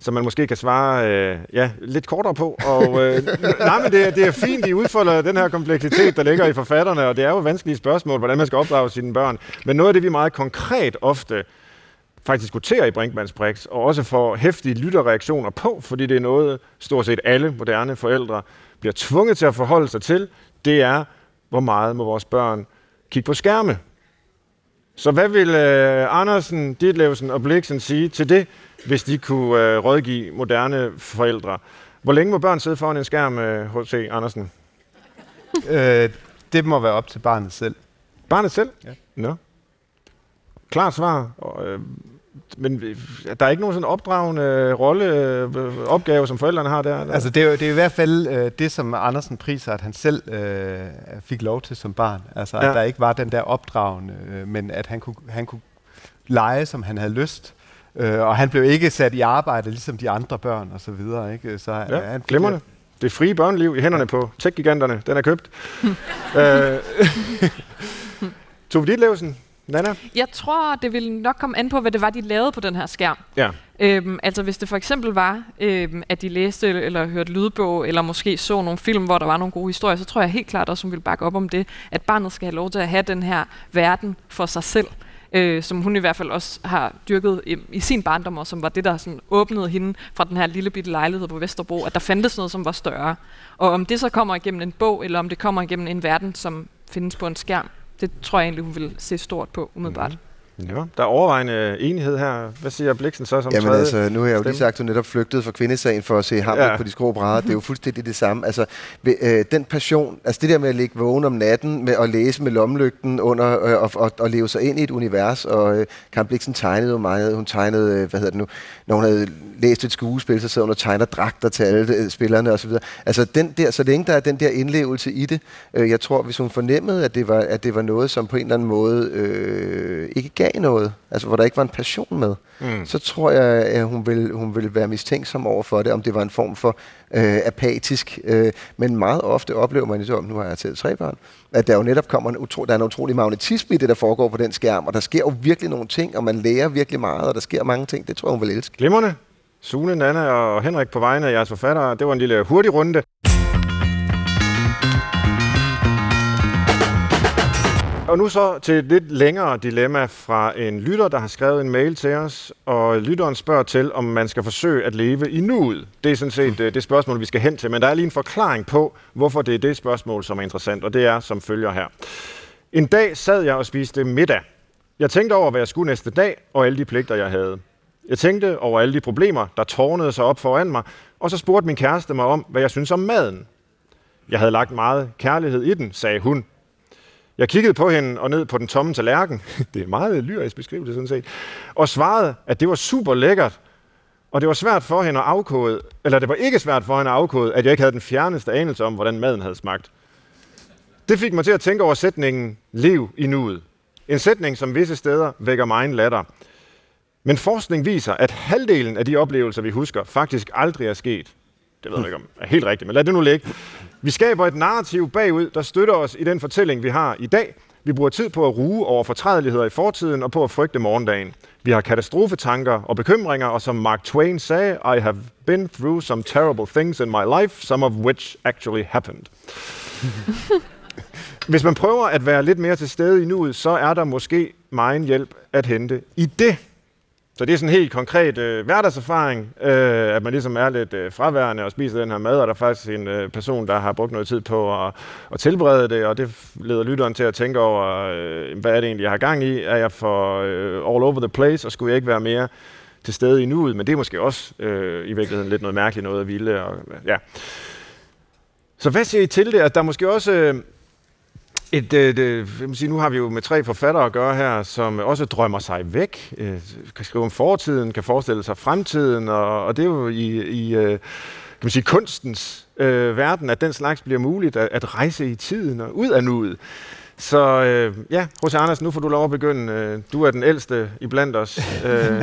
som man måske kan svare øh, ja, lidt kortere på. Og, øh, nej, men det, er- det er fint, I udfolder den her kompleksitet, der ligger i forfatterne, og det er jo vanskelige spørgsmål, hvordan man skal opdrage sine børn. Men noget af det, vi meget konkret ofte faktisk diskuterer i Brinkmanns Brix, og også får hæftige lytterreaktioner på, fordi det er noget, stort set alle moderne forældre bliver tvunget til at forholde sig til, det er, hvor meget må vores børn kigge på skærme. Så hvad vil øh, Andersen, Ditlevsen og Bliksen sige til det, hvis de kunne øh, rådgive moderne forældre? Hvor længe må børn sidde foran en skærm, øh, H.C. Andersen? Øh, det må være op til barnet selv. Barnet selv? Ja. Nå. Klart svar. Og, øh, men øh, der er ikke nogen sådan opdragende rolle, øh, opgave, som forældrene har der? Eller? Altså det er, jo, det er i hvert fald øh, det, som Andersen priser, at han selv øh, fik lov til som barn. Altså. Ja. at der ikke var den der opdragende, øh, men at han kunne, han kunne lege, som han havde lyst. Øh, og han blev ikke sat i arbejde, ligesom de andre børn og så videre. Ikke? Så Ja, han fik- glimrende. Det frie børneliv i hænderne på tech-giganterne, den er købt. øh, Tove Ditlevsen, Nana? Jeg tror, det ville nok komme an på, hvad det var, de lavede på den her skærm. Ja. Øhm, altså hvis det for eksempel var, øhm, at de læste eller hørte lydbog, eller måske så nogle film, hvor der var nogle gode historier, så tror jeg helt klart også, hun ville bakke op om det, at barnet skal have lov til at have den her verden for sig selv, øh, som hun i hvert fald også har dyrket i, i sin barndom, og som var det, der sådan åbnede hende fra den her lille bitte lejlighed på Vesterbro, at der fandtes noget, som var større. Og om det så kommer igennem en bog, eller om det kommer igennem en verden, som findes på en skærm, det tror jeg egentlig, hun vil se stort på umiddelbart. Mhm. Ja, der er overvejende enighed her. Hvad siger Bliksen så som Jamen tredje? altså, nu har jeg jo lige sagt, at du netop flygtede fra kvindesagen for at se Hamlet Ja. på de skrå brædder. Det er jo fuldstændig det samme. Altså, ved, øh, den passion, altså det der med at ligge vågen om natten, med at læse med lommelygten under, øh, og, og, og leve sig ind i et univers, og øh, Karen Bliksen tegnede jo meget. Hun tegnede, øh, hvad hedder det nu, når hun havde læst et skuespil, så sad hun og tegner dragter til alle øh, spillerne osv. Altså den der, så længe der er den der indlevelse i det, øh, jeg tror, hvis hun fornemmede, at det var, at det var noget, som på en eller anden måde øh, ikke gav noget, altså hvor der ikke var en passion med, Mm. så tror jeg, at hun vil, hun vil være mistænksom over for det, om det var en form for øh, apatisk. Øh, men meget ofte oplever man jo, nu har jeg til tre børn, at der jo netop kommer en, utro, der er en utrolig magnetisme i det, der foregår på den skærm, og der sker jo virkelig nogle ting, og man lærer virkelig meget, og der sker mange ting. Det tror jeg, hun vil elske. Glimrende. Sune, Nana og Henrik på vegne af jeres forfattere. Det var en lille hurtig runde. Og nu så til et lidt længere dilemma fra en lytter, der har skrevet en mail til os, og lytteren spørger til, om man skal forsøge at leve i nuet. Det er sådan set øh, det spørgsmål, vi skal hen til, men der er lige en forklaring på, hvorfor det er det spørgsmål, som er interessant, og det er som følger her. En dag sad jeg og spiste middag. Jeg tænkte over, hvad jeg skulle næste dag, og alle de pligter, jeg havde. Jeg tænkte over alle de problemer, der tårnede sig op foran mig, og så spurgte min kæreste mig om, hvad jeg synes om maden. Jeg havde lagt meget kærlighed i den, sagde hun. Jeg kiggede på hende og ned på den tomme tallerken. Det er meget lyrisk beskrivelse, sådan set. Og svarede, at det var super lækkert. Og det var svært for hende at afkode, eller det var ikke svært for hende at afkode, at jeg ikke havde den fjerneste anelse om, hvordan maden havde smagt. Det fik mig til at tænke over sætningen lev i nuet. En sætning, som visse steder vækker mig latter. Men forskning viser, at halvdelen af de oplevelser, vi husker, faktisk aldrig er sket. Det ved jeg ikke om er helt rigtigt, men lad det nu ligge. Vi skaber et narrativ bagud, der støtter os i den fortælling, vi har i dag. Vi bruger tid på at ruge over fortrædeligheder i fortiden og på at frygte morgendagen. Vi har katastrofetanker og bekymringer, og som Mark Twain sagde, I have been through some terrible things in my life, some of which actually happened. Hvis man prøver at være lidt mere til stede i nuet, så er der måske meget hjælp at hente i det. Så det er sådan en helt konkret øh, hverdagserfaring, øh, at man ligesom er lidt øh, fraværende og spiser den her mad, og der er faktisk en øh, person, der har brugt noget tid på at, at tilberede det, og det leder lytteren til at tænke over, øh, hvad er det egentlig, jeg har gang i? Er jeg for øh, all over the place, og skulle jeg ikke være mere til stede i nuet? Men det er måske også øh, i virkeligheden lidt noget mærkeligt noget at ville. Og, ja. Så hvad siger I til det? At der måske også... Øh, et, et, et, jeg sige, nu har vi jo med tre forfattere at gøre her, som også drømmer sig væk, øh, kan skrive om fortiden, kan forestille sig fremtiden, og, og det er jo i, i øh, kan man sige, kunstens øh, verden, at den slags bliver muligt at, at rejse i tiden og ud af nuet. Så øh, ja, H.C. Andersen, nu får du lov at begynde. Øh, du er den ældste i blandt os. Øh,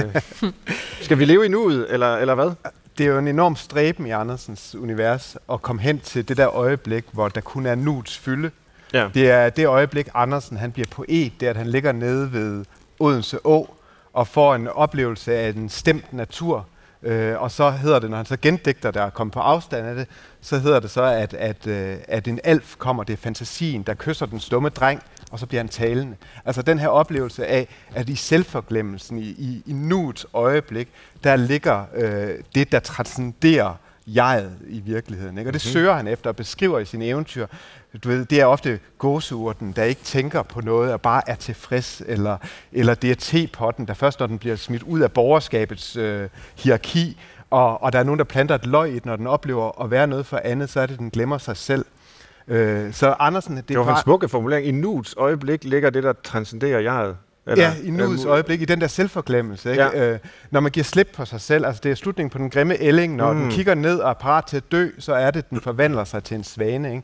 skal vi leve i nuet, eller, eller hvad? Det er jo en enorm stræben i Andersens univers at komme hen til det der øjeblik, hvor der kun er nuets fylde. Ja. Det er det øjeblik, Andersen han bliver poet, det er, at han ligger nede ved Odense Å og får en oplevelse af en stemt natur. Øh, og så hedder det, når han så gendigter der og kommer på afstand af det, så hedder det så, at, at, øh, at en alf kommer, det er fantasien, der kysser den stumme dreng, og så bliver han talende. Altså den her oplevelse af, at i selvforglemmelsen, i, i, i nuets øjeblik, der ligger øh, det, der transcenderer jeget i virkeligheden. Ikke? Og det mm-hmm. søger han efter og beskriver i sine eventyr. Du ved, det er ofte gåseurten, der ikke tænker på noget og bare er tilfreds, eller, eller det er tepotten, der først når den bliver smidt ud af borgerskabets øh, hierarki, og, og der er nogen, der planter et løg i den, når den oplever at være noget for andet, så er det, den glemmer sig selv. Øh, så Andersen, det, Det var en smukke formulering. I nuets øjeblik ligger det, der transcenderer jeget. Eller, ja, i nuets øh, øjeblik, i den der selvforglemmelse. Ikke? Ja. Øh, når man giver slip på sig selv, altså det er slutningen på den grimme ælling, når mm. den kigger ned og er parat til at dø, så er det, den forvandler sig til en svane. Ikke?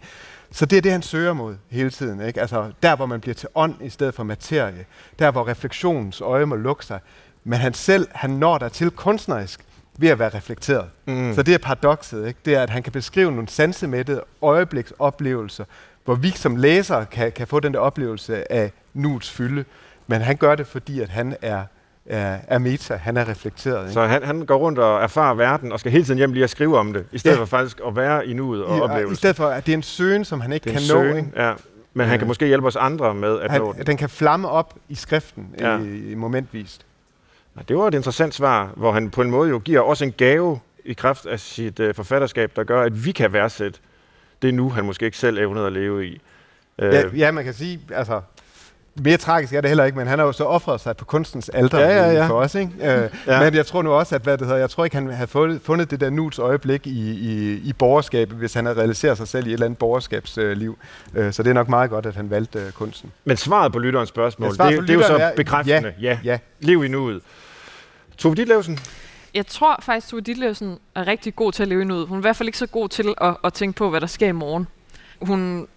Så det er det, han søger mod hele tiden. Ikke? Altså der, hvor man bliver til ånd i stedet for materie. Der, hvor refleksionens øje må lukke sig. Men han selv, han når der til kunstnerisk ved at være reflekteret. Mm. Så det er paradokset. Ikke? Det er, at han kan beskrive nogle sansemættede øjebliksoplevelser, hvor vi som læsere kan, kan få den der oplevelse af nuets fylde. Men han gør det, fordi at han er, er, er meta, han er reflekteret. Ikke? Så han, han går rundt og erfarer verden, og skal hele tiden hjem lige at skrive om det, i stedet Ja. for faktisk at være i nuet og I, opleve I stedet for, at det er en søgen, som han ikke det kan en nå. søgen, Ikke? ja. Men han Øh. kan måske hjælpe os andre med at nå Han, den. den kan flamme op i skriften Ja. ja. i, momentvist. Nå, Det var et interessant svar, hvor han på en måde jo giver os en gave i kraft af sit øh, forfatterskab, der gør, at vi kan værdsætte det nu, han måske ikke selv evnede at leve i. Øh, Ja, ja, man kan sige, altså, mere tragisk er det heller ikke, men han har jo så offret sig på kunstens alter Ja, ja, ja. for os. Ikke? Øh, Ja. ja. Men jeg tror nu også, at hvad det hedder, jeg tror ikke, han havde fundet, fundet det der nuets øjeblik i, i, i borgerskabet, hvis han havde realiseret sig selv i et eller andet borgerskabsliv. Øh, så det er nok meget godt, at han valgte øh, kunsten. Men svaret på lytterens spørgsmål, Ja, det, på det er jo så lytteren bekræftende. Ja. Ja. Lev i nuet. Tove Ditlevsen, Jeg tror faktisk, Tove Ditlevsen er rigtig god til at leve i nuet. Hun er i hvert fald ikke så god til at, at tænke på, hvad der sker i morgen. Hun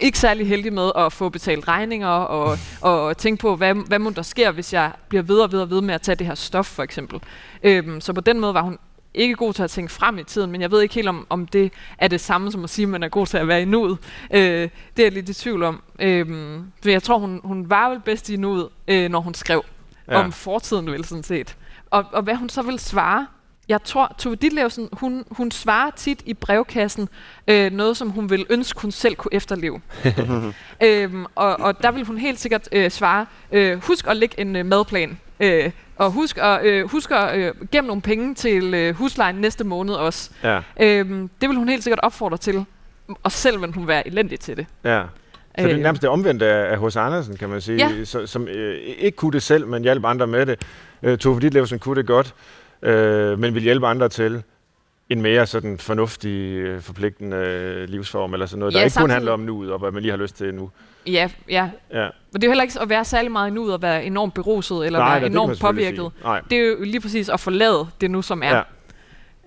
ikke særlig heldig med at få betalt regninger og, og tænke på, hvad, hvad må der sker, hvis jeg bliver ved og ved og ved med at tage det her stof, for eksempel. Øhm, så på den måde var hun ikke god til at tænke frem i tiden, men jeg ved ikke helt, om, om det er det samme som at sige, at man er god til at være i nuet. Øh, det er jeg lidt i tvivl om. Øhm, for jeg tror, hun, hun var vel bedst i nuet, øh, når hun skrev Ja. ja. om fortiden, vel sådan set. Og, og hvad hun så vil svare, jeg tror, Tove Ditlevsen, hun, hun svarer tit i brevkassen øh, noget, som hun vil ønske, hun selv kunne efterleve. øhm, og, og der vil hun helt sikkert øh, svare, øh, husk at lægge en øh, madplan. Øh, og husk at, øh, husk at øh, gemme nogle penge til øh, huslejen næste måned også. ja, Øhm, det vil hun helt sikkert opfordre til. Og selv vil hun være elendig til det. ja. Så det er Øh, nærmest det omvendte af af H.C. Andersen, kan man sige, Ja. så, som øh, ikke kunne det selv, men hjalp andre med det. Øh, Tove Ditlevsen kunne det godt, øh, men ville hjælpe andre til en mere sådan fornuftig, øh, forpligtende øh, livsform, eller sådan noget, der Ja, ikke kun handler om nuet, og hvad man lige har lyst til nu. Ja, ja. Ja. Men det er jo heller ikke at være særlig meget i nuet og være enormt beruset eller Nej, være da, enormt påvirket. Det er jo lige præcis at forlade det nu, som er. Ja.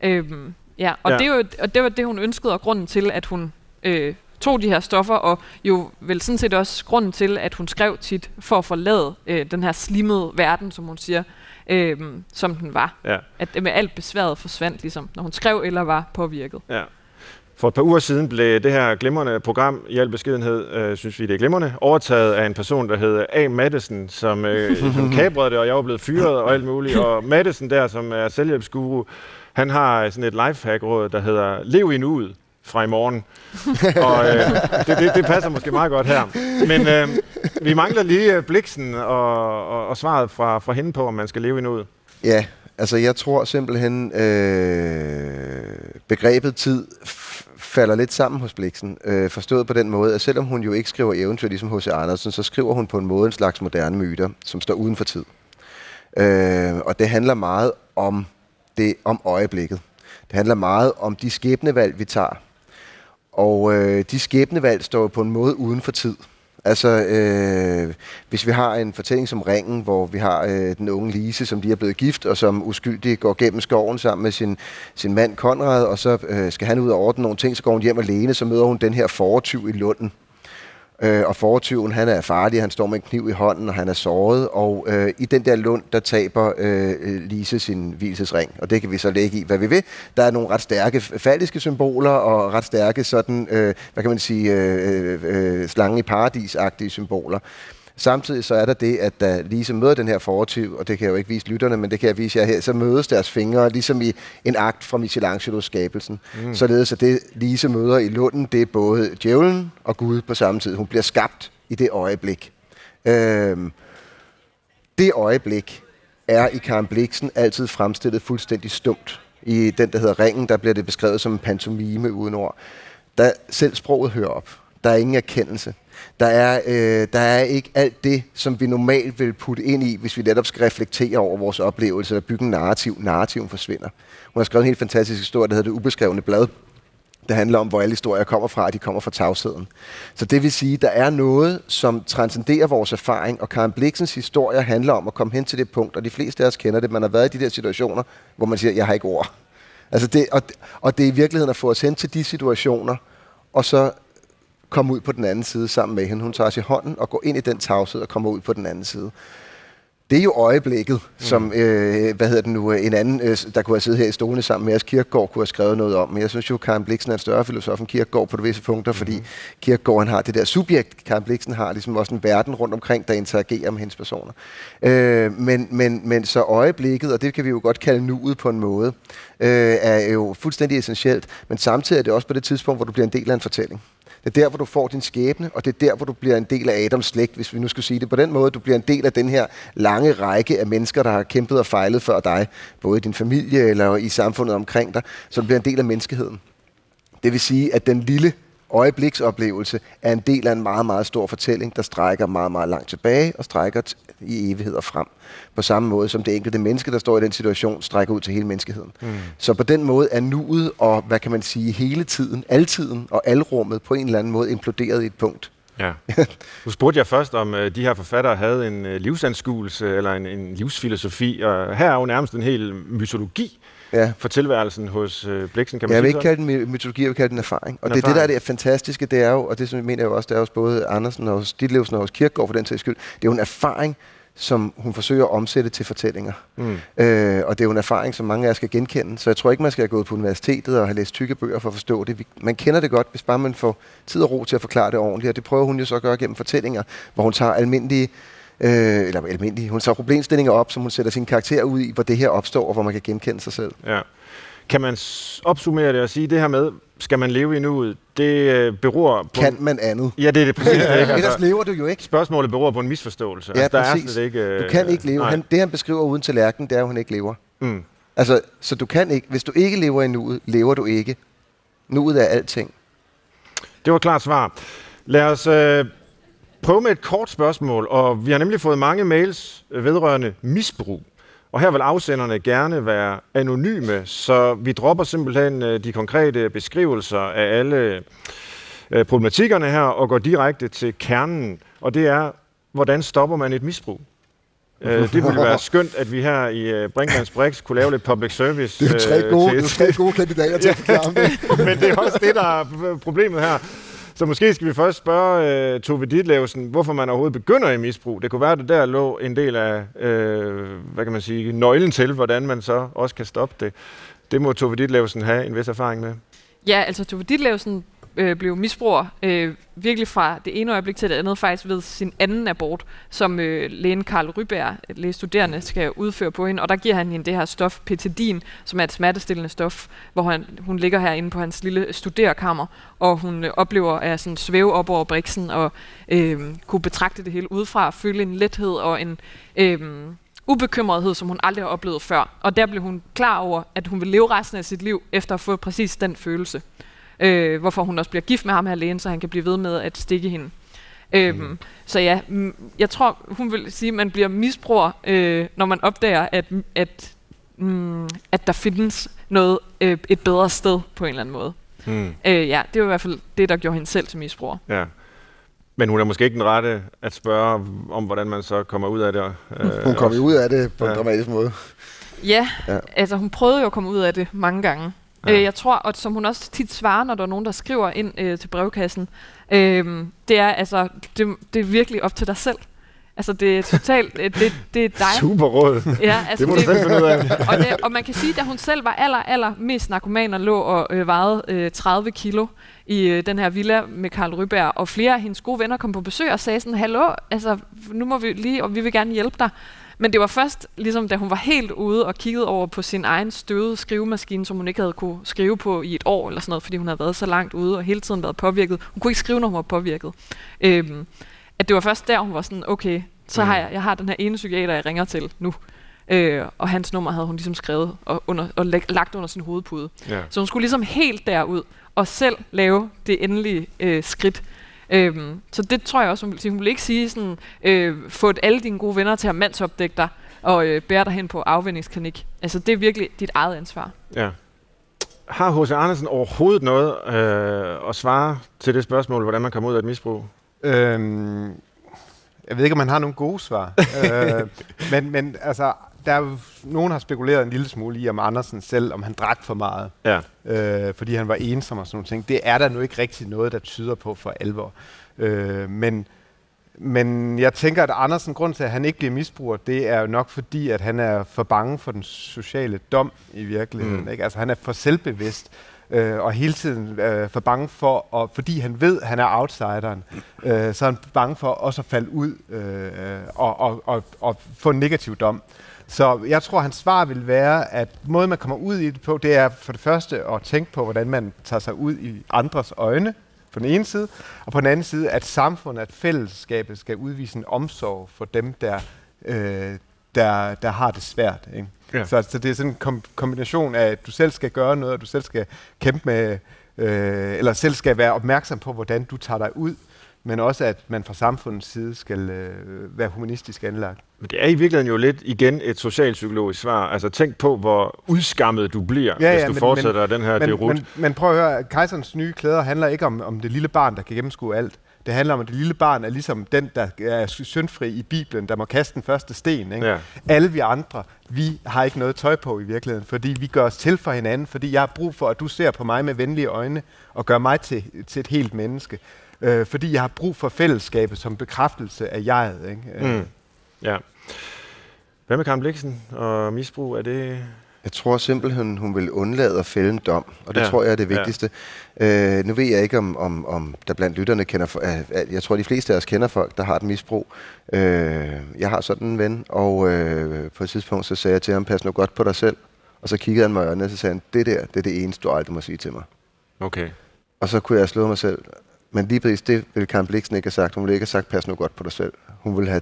Øhm, ja, og, ja. Det er jo, og det var det, hun ønskede, og grunden til, at hun øh, tog de her stoffer, og jo vel sådan set også grunden til, at hun skrev tit for at forlade øh, den her slimmede verden, som hun siger, øh, som den var. Ja. At det med alt besværet forsvandt, ligesom, når hun skrev eller var påvirket. Ja. For et par uger siden blev det her glimrende program, i al beskedenhed, øh, synes vi det er glimrende, overtaget af en person, der hedder A. Madison, som, øh, som kabrede det, og jeg var blevet fyret og alt muligt. Og Madison der, som er selvhjælpsguru, han har sådan et lifehack-råd, der hedder Lev i nuet fra i morgen. og øh, det, det, det passer måske meget godt her. Men øh, vi mangler lige øh, bliksen og, og, og svaret fra, fra hende på, om man skal leve i nuet. Ja, altså jeg tror simpelthen, øh, begrebet tid falder lidt sammen hos Bliksen. Øh, forstået på den måde, at selvom hun jo ikke skriver eventyr ligesom H.C. Andersen, så skriver hun på en måde en slags moderne myter, som står uden for tid. Øh, og det handler meget om det om øjeblikket. Det handler meget om de skæbnevalg, vi tager. Og øh, de skæbnevalg står jo på en måde uden for tid. Altså, øh, hvis vi har en fortælling som Ringen, hvor vi har øh, den unge Lise, som lige er blevet gift, og som uskyldig går gennem skoven sammen med sin, sin mand Konrad, og så øh, skal han ud og ordne nogle ting, så går hun hjem alene, så møder hun den her fortyv i Lunden. Øh, og fortyven, han er farlig, han står med en kniv i hånden, og han er såret, og øh, i den der lund, der taber øh, Lise sin hvilesesring, og det kan vi så lægge i, hvad vi vil. Der er nogle ret stærke faldiske symboler, og ret stærke sådan, øh, hvad kan man sige, øh, øh, øh slange i paradis-agtige symboler. Samtidig så er der det, at da Lise møder den her fortyv, og det kan jeg jo ikke vise lytterne, men det kan jeg vise jer her, så mødes deres fingre ligesom i en akt fra Michelangelos skabelsen. Mm. Således at det Lise møder i Lunden, det er både djævlen og Gud på samme tid. Hun bliver skabt i det øjeblik. Øhm, det øjeblik er i Karen Bliksen altid fremstillet fuldstændig stumt. I den, der hedder Ringen, der bliver det beskrevet som en pantomime uden ord. Der selv sproget hører op. Der er ingen erkendelse. Der er, øh, der er ikke alt det, som vi normalt vil putte ind i, hvis vi netop skal reflektere over vores oplevelser og bygge en narrativ. Narrativen forsvinder. Hun har skrevet en helt fantastisk historie, der hedder Det ubeskrevne blad, Det handler om, hvor alle historier kommer fra, og de kommer fra tavsheden. Så det vil sige, der er noget, som transcenderer vores erfaring, og Karen Bliksens historie handler om at komme hen til det punkt, og de fleste af os kender det. Man har været i de der situationer, hvor man siger, jeg har ikke ord. Altså det, og, og det er i virkeligheden at få os hen til de situationer, og så komme ud på den anden side sammen med hende. Hun tager os i hånden og går ind i den tavshed og kommer ud på den anden side. Det er jo øjeblikket, som mm. øh, hvad hedder det nu, en anden, øh, der kunne have siddet her i stolene sammen med os, Kirkegaard, kunne have skrevet noget om. Men jeg synes jo, at Karen Bliksen er en større filosof end Kirkegaard på de visse punkter, mm. fordi Kirkegaard han har det der subjekt, Karen Bliksen har ligesom også en verden rundt omkring, der interagerer med hendes personer. Øh, men, men, men så øjeblikket, og det kan vi jo godt kalde nuet på en måde, øh, er jo fuldstændig essentielt, men samtidig er det også på det tidspunkt, hvor du bliver en del af en fortælling. Det er der, hvor du får din skæbne, og det er der, hvor du bliver en del af Adams slægt, hvis vi nu skal sige det på den måde. Du bliver en del af den her lange række af mennesker, der har kæmpet og fejlet før dig, både i din familie eller i samfundet omkring dig, så du bliver en del af menneskeheden. Det vil sige, at den lille øjebliksoplevelse er en del af en meget, meget stor fortælling, der strækker meget, meget langt tilbage og strækker i evigheder frem. På samme måde som det enkelte menneske, der står i den situation, strækker ud til hele menneskeheden. Mm. Så på den måde er nuet og, hvad kan man sige, hele tiden, altiden og alrummet på en eller anden måde imploderet i et punkt. Ja. Nu spurgte jeg først, om uh, de her forfattere havde en uh, livsanskuelse eller en, en livsfilosofi, og her er jo nærmest en hel mytologi ja. for tilværelsen hos uh, Bliksen, kan man jeg sige vil ikke kalde den mytologi, jeg vil kalde den erfaring. Og en det er erfaring. det, der er det fantastiske, det er jo, og det som jeg mener jo også, det er hos både Andersen og hos Ditlevsen og hos Kirkegaard for den sags skyld, det er jo en erfaring, som hun forsøger at omsætte til fortællinger. Mm. Øh, og det er jo en erfaring, som mange af jer skal genkende. Så jeg tror ikke, man skal have gået på universitetet og have læst tykke bøger for at forstå det. Man kender det godt, hvis bare man får tid og ro til at forklare det ordentligt. Og det prøver hun jo så at gøre gennem fortællinger, hvor hun tager almindelige øh, eller almindelige, hun tager problemstillinger op, som hun sætter sin karakter ud i, hvor det her opstår, og hvor man kan genkende sig selv. Ja. Kan man opsummere det og sige, det her med, skal man leve i nuet, det øh, beror på... Kan man andet? Ja, det er det præcis. Det, ikke? Altså, Ellers lever du jo ikke. Spørgsmålet beror på en misforståelse. Ja, altså, der præcis. Er ikke, øh, du kan ikke leve. Han, det, han beskriver uden til lærken, det er, at hun ikke lever. Mm. Altså, så du kan ikke... Hvis du ikke lever i nuet, lever du ikke. Nuet er alting. Det var klart svar. Lad os øh, prøve med et kort spørgsmål, og vi har nemlig fået mange mails vedrørende misbrug. Og her vil afsenderne gerne være anonyme, så vi dropper simpelthen øh, de konkrete beskrivelser af alle øh, problematikkerne her og går direkte til kernen, og det er, hvordan stopper man et misbrug? Øh, det ville være skønt, at vi her i Brinkmanns Brix kunne lave lidt public service. Det er tre gode, det er tre gode kandidater til at forklare det. Men det er også det, der er problemet her. Så måske skal vi først spørge uh, Tove Ditlevsen, hvorfor man overhovedet begynder i misbrug. Det kunne være, at der lå en del af, uh, hvad kan man sige, nøglen til, hvordan man så også kan stoppe det. Det må Tove Ditlevsen have en vis erfaring med. Ja, altså Tove Ditlevsen øh, blev misbruger øh, virkelig fra det ene øjeblik til det andet, faktisk ved sin anden abort, som øh, lægen Karl Ryberg, øh, lægestuderende, skal udføre på hende. Og der giver han hende det her stof, petidin, som er et smertestillende stof, hvor han, hun ligger herinde på hans lille studerkammer, og hun øh, oplever at sådan svæve op over briksen og øh, kunne betragte det hele udefra, og føle en lethed og en... Øh, ubekymrethed, som hun aldrig har oplevet før. Og der blev hun klar over, at hun vil leve resten af sit liv efter at få præcis den følelse øh, hvorfor hun også bliver gift med ham her lægen, så han kan blive ved med at stikke hende. Øhm, mm. Så ja, jeg tror, hun vil sige, at man bliver misbruger, øh, når man opdager, at, at, mm, at der findes noget øh, et bedre sted på en eller anden måde. Mm. Øh, ja, det var i hvert fald det, der gjorde hende selv til misbruger. Ja. Men hun er måske ikke den rette at spørge om, hvordan man så kommer ud af det. Øh, hun kommer ud af det på ja. en dramatisk måde. Ja, ja, altså hun prøvede jo at komme ud af det mange gange. Ja. Øh, jeg tror, og som hun også tit svarer, når der er nogen, der skriver ind øh, til brevkassen, øh, det er altså, det, det er virkelig op til dig selv. Altså, det er totalt, øh, det, det er dig. Super råd. Ja, altså, det må det, du selv finde ud af. og, det, og man kan sige, da hun selv var aller, aller mest narkoman og lå og øh, vejede øh, 30 kilo i øh, den her villa med Karl Ryberg, og flere af hendes gode venner kom på besøg og sagde sådan, hallo, altså, nu må vi lige, og vi vil gerne hjælpe dig. Men det var først, ligesom da hun var helt ude og kiggede over på sin egen støvede skrivemaskine, som hun ikke havde kunne skrive på i et år eller sådan noget, fordi hun havde været så langt ude og hele tiden været påvirket. Hun kunne ikke skrive, når hun var påvirket. Øhm, at det var først der, hun var sådan, okay, så har jeg, jeg har den her ene psykiater, jeg ringer til nu. Øh, og hans nummer havde hun ligesom skrevet og, under, og lagt under sin hovedpude. Ja. Så hun skulle ligesom helt derud og selv lave det endelige øh, skridt. Øhm, så det tror jeg også, hun vil sige. Hun vil ikke sige sådan, øh, få alle dine gode venner til at mandsopdække dig og øh, bære dig hen på afvendingsklinik. Altså det er virkelig dit eget ansvar. Ja. har H.C. Andersen overhovedet noget øh, at svare til det spørgsmål, hvordan man kommer ud af et misbrug? Øhm, jeg ved ikke, om man har nogle gode svar. øh, men, men altså, der er nogen har spekuleret en lille smule i, om Andersen selv, om han drak for meget, Ja. øh, fordi han var ensom og sådan nogle ting. Det er der nu ikke rigtig noget, der tyder på for alvor. Øh, men, men jeg tænker, at Andersen, grund til, at han ikke bliver misbruger, det er jo nok fordi, at han er for bange for den sociale dom i virkeligheden. Mm. Ikke? Altså, han er for selvbevidst øh, og hele tiden øh, for bange for, og fordi han ved, at han er outsideren, øh, så er han bange for også at falde ud øh, og, og, og, og få en negativ dom. Så jeg tror, hans svar vil være, at måden, man kommer ud i det på, det er for det første at tænke på, hvordan man tager sig ud i andres øjne, på den ene side, og på den anden side, at samfundet, at fællesskabet skal udvise en omsorg for dem, der, øh, der, der har det svært. Ikke? Ja. Så, så det er sådan en kom- kombination af, at du selv skal gøre noget, og du selv skal kæmpe med, øh, eller selv skal være opmærksom på, hvordan du tager dig ud, men også at man fra samfundets side skal øh, være humanistisk anlagt. Men det er i virkeligheden jo lidt igen et socialpsykologisk svar. Altså tænk på, hvor udskammet du bliver, Ja, hvis ja, du men- fortsætter den her Men, derut. men, men prøv at høre, kejserens nye klæder handler ikke om, om det lille barn, der kan gennemskue alt. Det handler om, at det lille barn er ligesom den, der er syndfri i Bibelen, der må kaste den første sten. Ikke? Ja. Alle vi andre, vi har ikke noget tøj på i virkeligheden, fordi vi gør os til for hinanden, fordi jeg har brug for, at du ser på mig med venlige øjne og gør mig til, til et helt menneske. Øh, fordi jeg har brug for fællesskabet som bekræftelse af jeget. Ikke? Øh, Mm. Ja. Hvad med Karen Bliksen og misbrug? Er det... Jeg tror simpelthen, hun vil undlade at fælde en dom, og det Ja, tror jeg er det vigtigste. Ja. Øh, nu ved jeg ikke, om, om, om der blandt lytterne kender... For, øh, jeg tror, de fleste af os kender folk, der har et misbrug. Øh, jeg har sådan en ven, og øh, på et tidspunkt så sagde jeg til ham, pas nu godt på dig selv. Og så kiggede han mig i øjnene, og så sagde han, det der, det er det eneste, du aldrig må sige til mig. Okay. Og så kunne jeg slå mig selv. Men lige præcis det ville Karen Bliksen ikke have sagt. Hun ville ikke have sagt, pas nu godt på dig selv. Hun ville have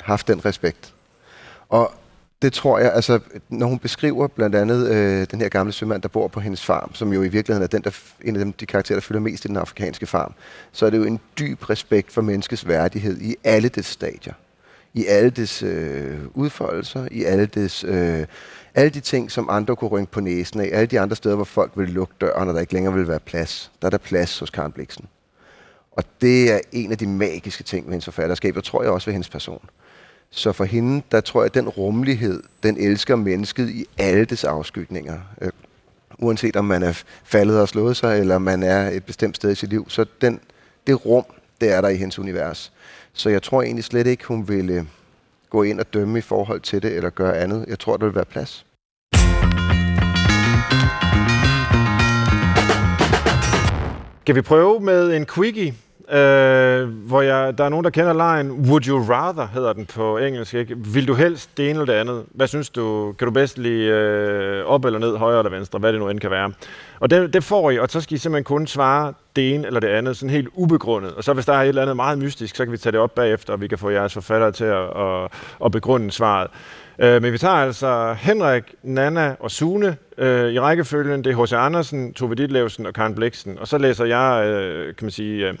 haft den respekt. Og det tror jeg, altså, når hun beskriver blandt andet øh, den her gamle sømand, der bor på hendes farm, som jo i virkeligheden er den, der, en af dem, de karakterer, der fylder mest i den afrikanske farm, så er det jo en dyb respekt for menneskets værdighed i alle dets stadier. I alle dets øh, udfoldelser, i alle dets... Øh, alle de ting, som andre kunne rynke på næsen af, alle de andre steder, hvor folk ville lukke døren, og der ikke længere vil være plads, der er der plads hos Karen Bliksen. Og det er en af de magiske ting ved hendes forfatterskab, og tror jeg også ved hendes person. Så for hende, der tror jeg, at den rummelighed, den elsker mennesket i alle dets afskygninger. Øh, uanset om man er faldet og slået sig, eller man er et bestemt sted i sit liv. Så den, det rum, det er der i hendes univers. Så jeg tror egentlig slet ikke, hun ville gå ind og dømme i forhold til det, eller gøre andet. Jeg tror, der vil være plads. Skal vi prøve med en quickie, øh, hvor jeg, der er nogen, der kender lejen Would you rather, hedder den på engelsk. Ikke? Vil du helst det ene eller det andet? Hvad synes du? Kan du bedst lide øh, op eller ned, højre eller venstre? Hvad det nu end kan være. Og det, det får I, og så skal I simpelthen kun svare det ene eller det andet, sådan helt ubegrundet. Og så hvis der er et eller andet meget mystisk, så kan vi tage det op bagefter, og vi kan få jeres forfattere til at, at, at begrunde svaret. Øh, men vi tager altså Henrik, Nana og Sune øh, i rækkefølgen. Det er H.C. Andersen, Tove Ditlevsen og Karen Bliksen. Og så læser jeg, øh, kan man sige, øh,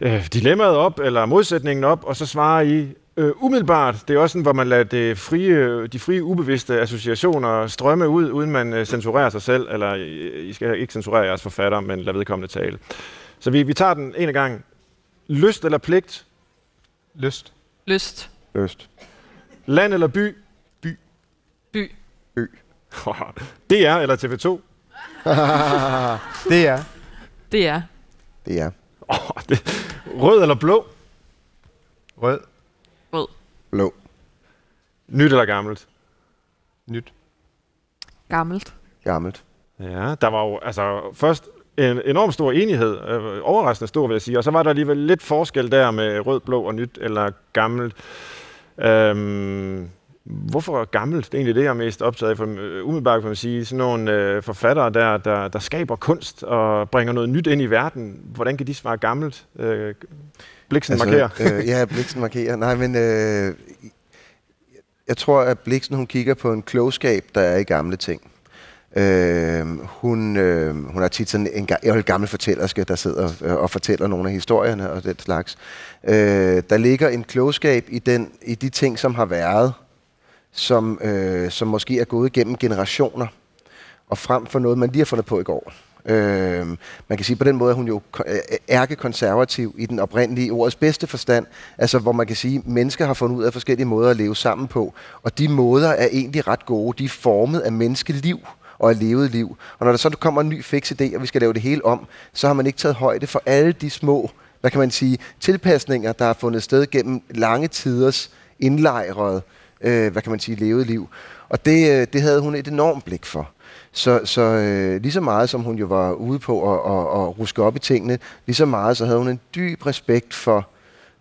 øh, dilemmaet op, eller modsætningen op, og så svarer I øh, umiddelbart. Det er også sådan, hvor man lader det frie, de frie, ubevidste associationer strømme ud, uden man øh, censurerer sig selv, eller øh, I skal ikke censurere jeres forfatter, men lad vedkommende tale. Så vi, vi tager den en gang. Lyst eller pligt? Lyst. Lyst. Løst. Land eller by? By. DR eller TV2? Det er Det er Det er Oh, det, rød eller blå? rød, rød. blå. Nyt eller gammelt? nyt. Gammelt. Gammelt. Ja, der var jo altså først en enorm stor enighed, øh, overraskende stor vil jeg sige, og så var der alligevel lidt forskel der med rød, blå og nyt eller gammelt. Øhm, hvorfor gammelt? Det er egentlig det, jeg er mest optaget af. For, øh, umiddelbart kan man sige, sådan nogle øh, forfattere der, der, der skaber kunst og bringer noget nyt ind i verden. Hvordan kan de svare gammelt? Øh, Bliksen altså, markerer. Øh, ja, Bliksen markerer. Nej, men øh, jeg tror, at Bliksen hun kigger på en klogskab, der er i gamle ting. Øh, hun, øh, hun er tit sådan en, ga- gammel fortællerske, der sidder øh, og fortæller nogle af historierne og den slags. Øh, der ligger en klogskab i, den, i de ting, som har været, som, øh, som måske er gået igennem generationer. og frem for noget, man lige har fundet på i går. Øh, man kan sige, på den måde er hun jo øh, øh, ærkekonservativ i den oprindelige ordets bedste forstand, altså hvor man kan sige, at mennesker har fundet ud af forskellige måder at leve sammen på, og de måder er egentlig ret gode. De er formet af menneskeliv og af levet liv. Og når der så kommer en ny fix idé, og vi skal lave det hele om, så har man ikke taget højde for alle de små, hvad kan man sige, tilpasninger, der har fundet sted gennem lange tiders indlejret, øh, hvad kan man sige, levet liv. Og det, øh, det havde hun et enormt blik for. Så, så øh, lige så meget som hun jo var ude på at, at, at ruske op i tingene, lige så meget så havde hun en dyb respekt for,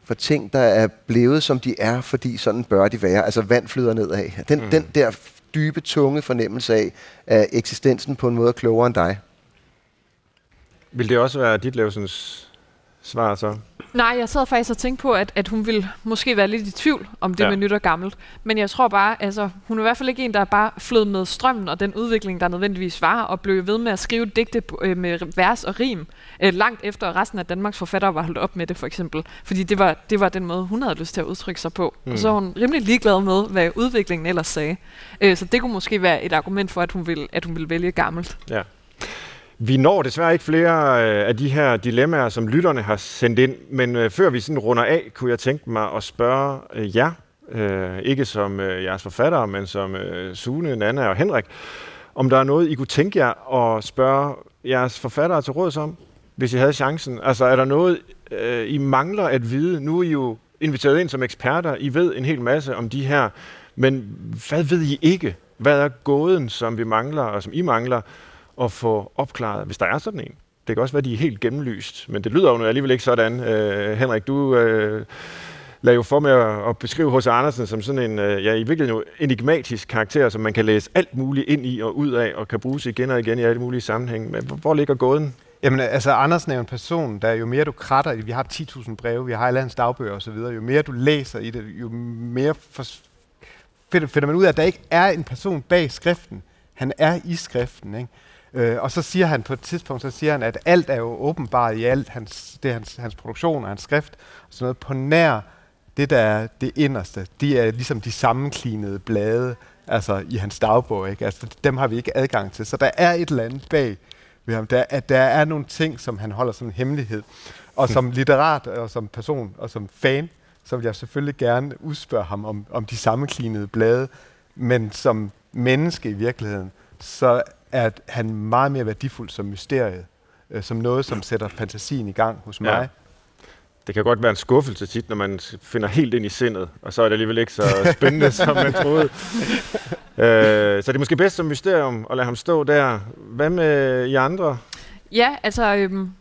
for ting, der er blevet, som de er, fordi sådan bør de være. Altså vand flyder nedad. Den, mm. den der dybe, tunge fornemmelse af, at eksistensen på en måde er klogere end dig. Vil det også være dit lavsens svar så? Nej, jeg sad faktisk og tænkte på, at, at hun ville måske være lidt i tvivl om det ja. med nyt og gammelt. Men jeg tror bare, altså, hun er i hvert fald ikke en, der bare flød med strømmen og den udvikling, der nødvendigvis var, og blev ved med at skrive digte øh, med vers og rim, øh, langt efter resten af Danmarks forfattere var holdt op med det, for eksempel. Fordi det var, det var den måde, hun havde lyst til at udtrykke sig på. Mm. Og så var hun rimelig ligeglad med, hvad udviklingen ellers sagde. Øh, så det kunne måske være et argument for, at hun ville, at hun ville vælge gammelt. Ja. Vi når desværre ikke flere øh, af de her dilemmaer, som lytterne har sendt ind, men øh, før vi sådan runder af, kunne jeg tænke mig at spørge øh, jer, ikke som jeres forfattere, men som Sune, Nana og Henrik, om der er noget, I kunne tænke jer at spørge jeres forfattere til råds om, hvis I havde chancen. Altså er der noget, I mangler at vide? Nu er I jo inviteret ind som eksperter, I ved en hel masse om de her, men hvad ved I ikke? Hvad er gåden, som vi mangler, og som I mangler? At få opklaret, hvis der er sådan en. Det kan også være, at de er helt gennemlyst, men det lyder jo alligevel ikke sådan. Øh, Henrik, du øh, lagde jo for med at, at beskrive H.C. Andersen som sådan en, øh, ja, i virkeligheden jo enigmatisk karakter, som man kan læse alt muligt ind i og ud af, og kan bruges igen og igen i alle mulige sammenhænge. Men hvor ligger gåden? Jamen, altså, Andersen er jo en person, der jo mere du kratter i, vi har 10.000 breve, vi har alle hans dagbøger osv., jo mere du læser i det, jo mere for, finder, finder man ud af, at der ikke er en person bag skriften. Han er i skriften, ikke? Øh, og så siger han på et tidspunkt, så siger han, at alt er jo åbenbart i alt, hans, det er hans, hans produktion og hans skrift, og sådan noget på nær det, der er det inderste. De er ligesom de sammenklinede blade, altså i hans dagbog. Ikke? Altså, dem har vi ikke adgang til. Så der er et eller andet bag ved ham. Der, at der er nogle ting, som han holder som en hemmelighed. Og som litterat, og som person, og som fan, så vil jeg selvfølgelig gerne udspørge ham om, om de sammenklinede blade. Men som menneske i virkeligheden, så er han meget mere værdifuld som mysterie, øh, som noget, som sætter fantasien i gang hos mig. Ja. Det kan godt være en skuffelse tit, når man finder helt ind i sindet, og så er det alligevel ikke så spændende, som man troede. Øh, så det er måske bedst som mysterium at lade ham stå der. Hvad med I andre? Ja, altså... Øhm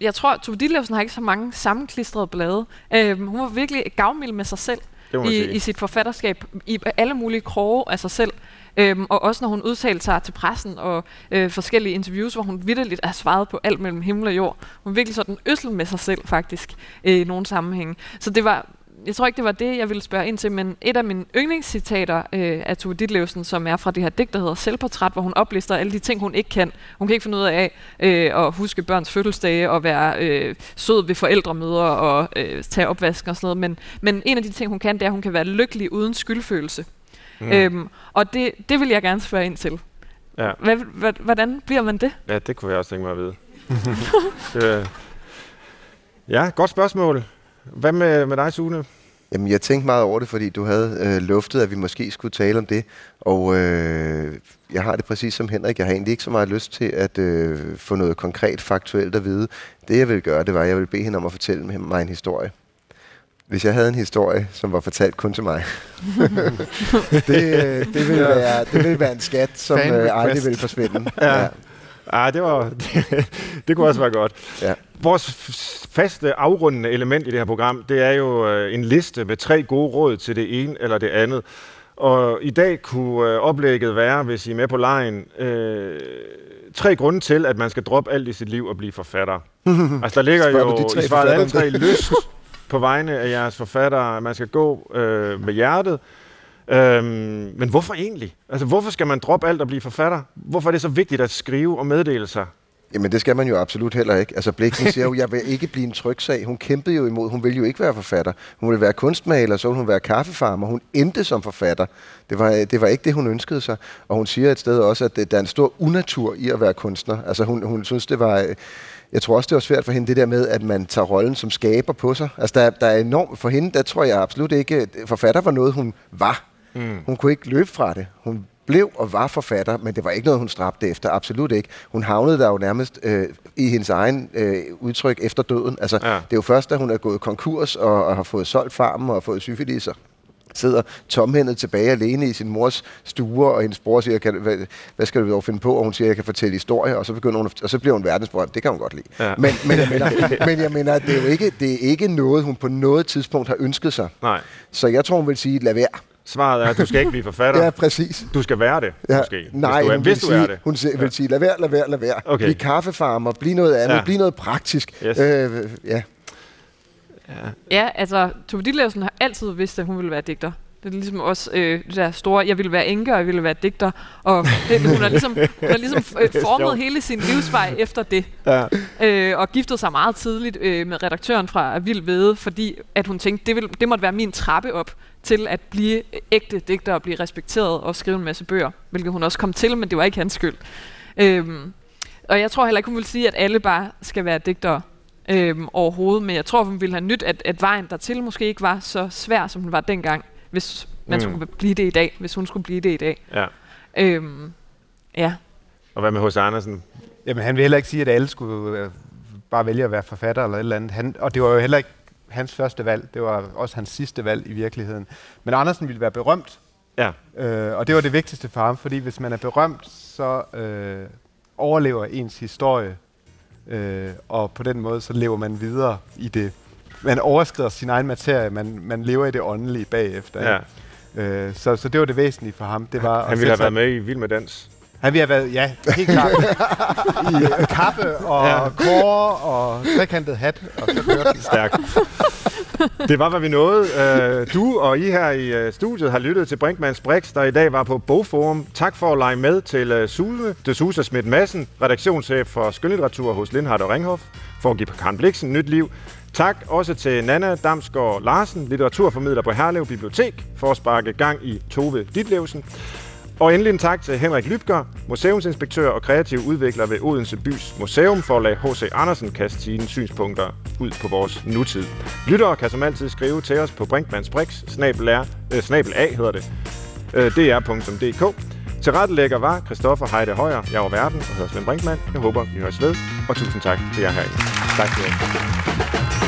jeg tror, Tove Ditlevsen har ikke så mange sammenklistrede blade. Øhm, hun var virkelig gavmild med sig selv i, i sit forfatterskab, i alle mulige kroge af sig selv. Øhm, og også når hun udtalte sig til pressen og øh, forskellige interviews, hvor hun vidderligt har svaret på alt mellem himmel og jord. Hun virkelig sådan øssel med sig selv faktisk øh, i nogle sammenhænge. Så det var jeg tror ikke, det var det, jeg ville spørge ind til, men et af mine yndlingscitater øh, af Tove Ditlevsen, som er fra det her digt, der hedder Selvportræt, hvor hun oplister alle de ting, hun ikke kan. Hun kan ikke finde ud af øh, at huske børns fødselsdage og være øh, sød ved forældremøder og øh, tage opvask og sådan noget. Men, men en af de ting, hun kan, det er, at hun kan være lykkelig uden skyldfølelse. Mm. Øhm, og det, det vil jeg gerne spørge ind til. Ja. Hvad, hvad, hvordan bliver man det? Ja, det kunne jeg også tænke mig at vide. det, ja, godt spørgsmål. Hvad med, med dig, Sune? Jamen, jeg tænkte meget over det, fordi du havde øh, luftet, at vi måske skulle tale om det. Og øh, jeg har det præcis som Henrik. Jeg har egentlig ikke så meget lyst til at øh, få noget konkret faktuelt at vide. Det, jeg vil gøre, det var, at jeg vil bede hende om at fortælle mig en historie. Hvis jeg havde en historie, som var fortalt kun til mig, det, øh, det, ville være, det ville være en skat, som øh, aldrig ville forsvinde. Ja. ja. Ah, det, var, det, det kunne også være godt. Ja. Vores faste afrundende element i det her program, det er jo øh, en liste med tre gode råd til det ene eller det andet. Og i dag kunne øh, oplægget være, hvis I er med på lejen, øh, tre grunde til, at man skal droppe alt i sit liv og blive forfatter. altså, der ligger jo de i svaret alle tre lyst på vegne af jeres forfattere, at man skal gå øh, med hjertet. Øhm, men hvorfor egentlig? Altså, hvorfor skal man droppe alt og blive forfatter? Hvorfor er det så vigtigt at skrive og meddele sig? Jamen det skal man jo absolut heller ikke. Altså Bliksen siger jo, jeg vil ikke blive en tryksag. Hun kæmpede jo imod, hun ville jo ikke være forfatter. Hun ville være kunstmaler, så ville hun være kaffefarmer. Hun endte som forfatter. Det var, det var ikke det, hun ønskede sig. Og hun siger et sted også, at der er en stor unatur i at være kunstner. Altså hun, hun synes, det var... Øh, jeg tror også, det var svært for hende, det der med, at man tager rollen som skaber på sig. Altså der, der er enormt for hende, der tror jeg absolut ikke, forfatter var noget, hun var. Mm. Hun kunne ikke løbe fra det. Hun blev og var forfatter, men det var ikke noget, hun stræbte efter. Absolut ikke. Hun havnede der jo nærmest øh, i hendes egen øh, udtryk efter døden. Altså, ja. Det er jo først, da hun er gået konkurs og, og har fået solgt farmen og fået syfiliser, sidder tomhændet tilbage alene i sin mors stue, og hendes bror siger, kan, hvad, hvad skal du dog finde på? Og hun siger, jeg kan fortælle historier, og så, begynder hun, og så bliver hun verdensberømt. Det kan hun godt lide. Ja. Men, men, jeg mener, men jeg mener, det er jo ikke, det er ikke noget, hun på noget tidspunkt har ønsket sig. Nej. Så jeg tror, hun vil sige, lad være. Svaret er, at du skal ikke blive forfatter. ja, præcis. Du skal være det, ja. måske. Nej, hvis du er, hun, hvis vil du sige, er det. hun vil ja. sige, lad være, lad være, lad være. Okay. Bliv kaffefarmer, bliv noget andet, ja. bliv noget praktisk. Yes. Øh, ja. Ja. ja, altså, Tove Ditlevsen har altid vidst, at hun ville være digter. Det er ligesom også øh, det der store, jeg ville være enke, og jeg ville være digter. Og det, hun har ligesom, hun har ligesom øh, formet hele sin livsvej efter det. Ja. Øh, og giftet sig meget tidligt øh, med redaktøren fra Vild Vede, fordi at hun tænkte, det, ville, det måtte være min trappe op til at blive ægte digter og blive respekteret og skrive en masse bøger. Hvilket hun også kom til, men det var ikke hans skyld. Øhm, og jeg tror heller ikke, hun vil sige, at alle bare skal være digtere øhm, overhovedet. Men jeg tror, hun ville have nyt, at, at vejen dertil måske ikke var så svær, som den var dengang hvis man mm. skulle blive det i dag, hvis hun skulle blive det i dag. Ja. Øhm, ja. Og hvad med H.C. Andersen? Jamen, han vil heller ikke sige, at alle skulle øh, bare vælge at være forfatter eller et eller andet. Han, og det var jo heller ikke hans første valg. Det var også hans sidste valg i virkeligheden. Men Andersen ville være berømt. Ja. Øh, og det var det vigtigste for ham, fordi hvis man er berømt, så øh, overlever ens historie. Øh, og på den måde, så lever man videre i det man overskrider sin egen materie, man, man lever i det åndelige bagefter. Ja. Øh, så, så det var det væsentlige for ham. Det var han ville have været med i Vild med Dans. Han ville have været, ja, helt klart. I øh, kappe og ja. kåre og trekantet hat, og så kørte den. Stærkt. Det var, hvad vi nåede. Uh, du og I her i uh, studiet har lyttet til Brinkmanns Brix, der i dag var på Bogforum. Tak for at lege med til Sule, de Sousa Schmidt Madsen, redaktionschef for skønlitteratur hos Lindhardt og Ringhof, for at give Karen Bliksen nyt liv. Tak også til Nana Damsgaard Larsen, litteraturformidler på Herlev Bibliotek, for at sparke gang i Tove Ditlevsen. Og endelig en tak til Henrik Lybger, museumsinspektør og kreativ udvikler ved Odense Bys Museum, for at lade H.C. Andersen kaste sine synspunkter ud på vores nutid. Lyttere kan som altid skrive til os på brinkmansbrix, snabel, er, øh, snabel A hedder det, øh, dr.dk. Til rettelægger var Christoffer Heide Højer. Jeg var verden og hedder Svend Brinkmann. Jeg håber, vi høres ved, og tusind tak til jer herinde. Tak for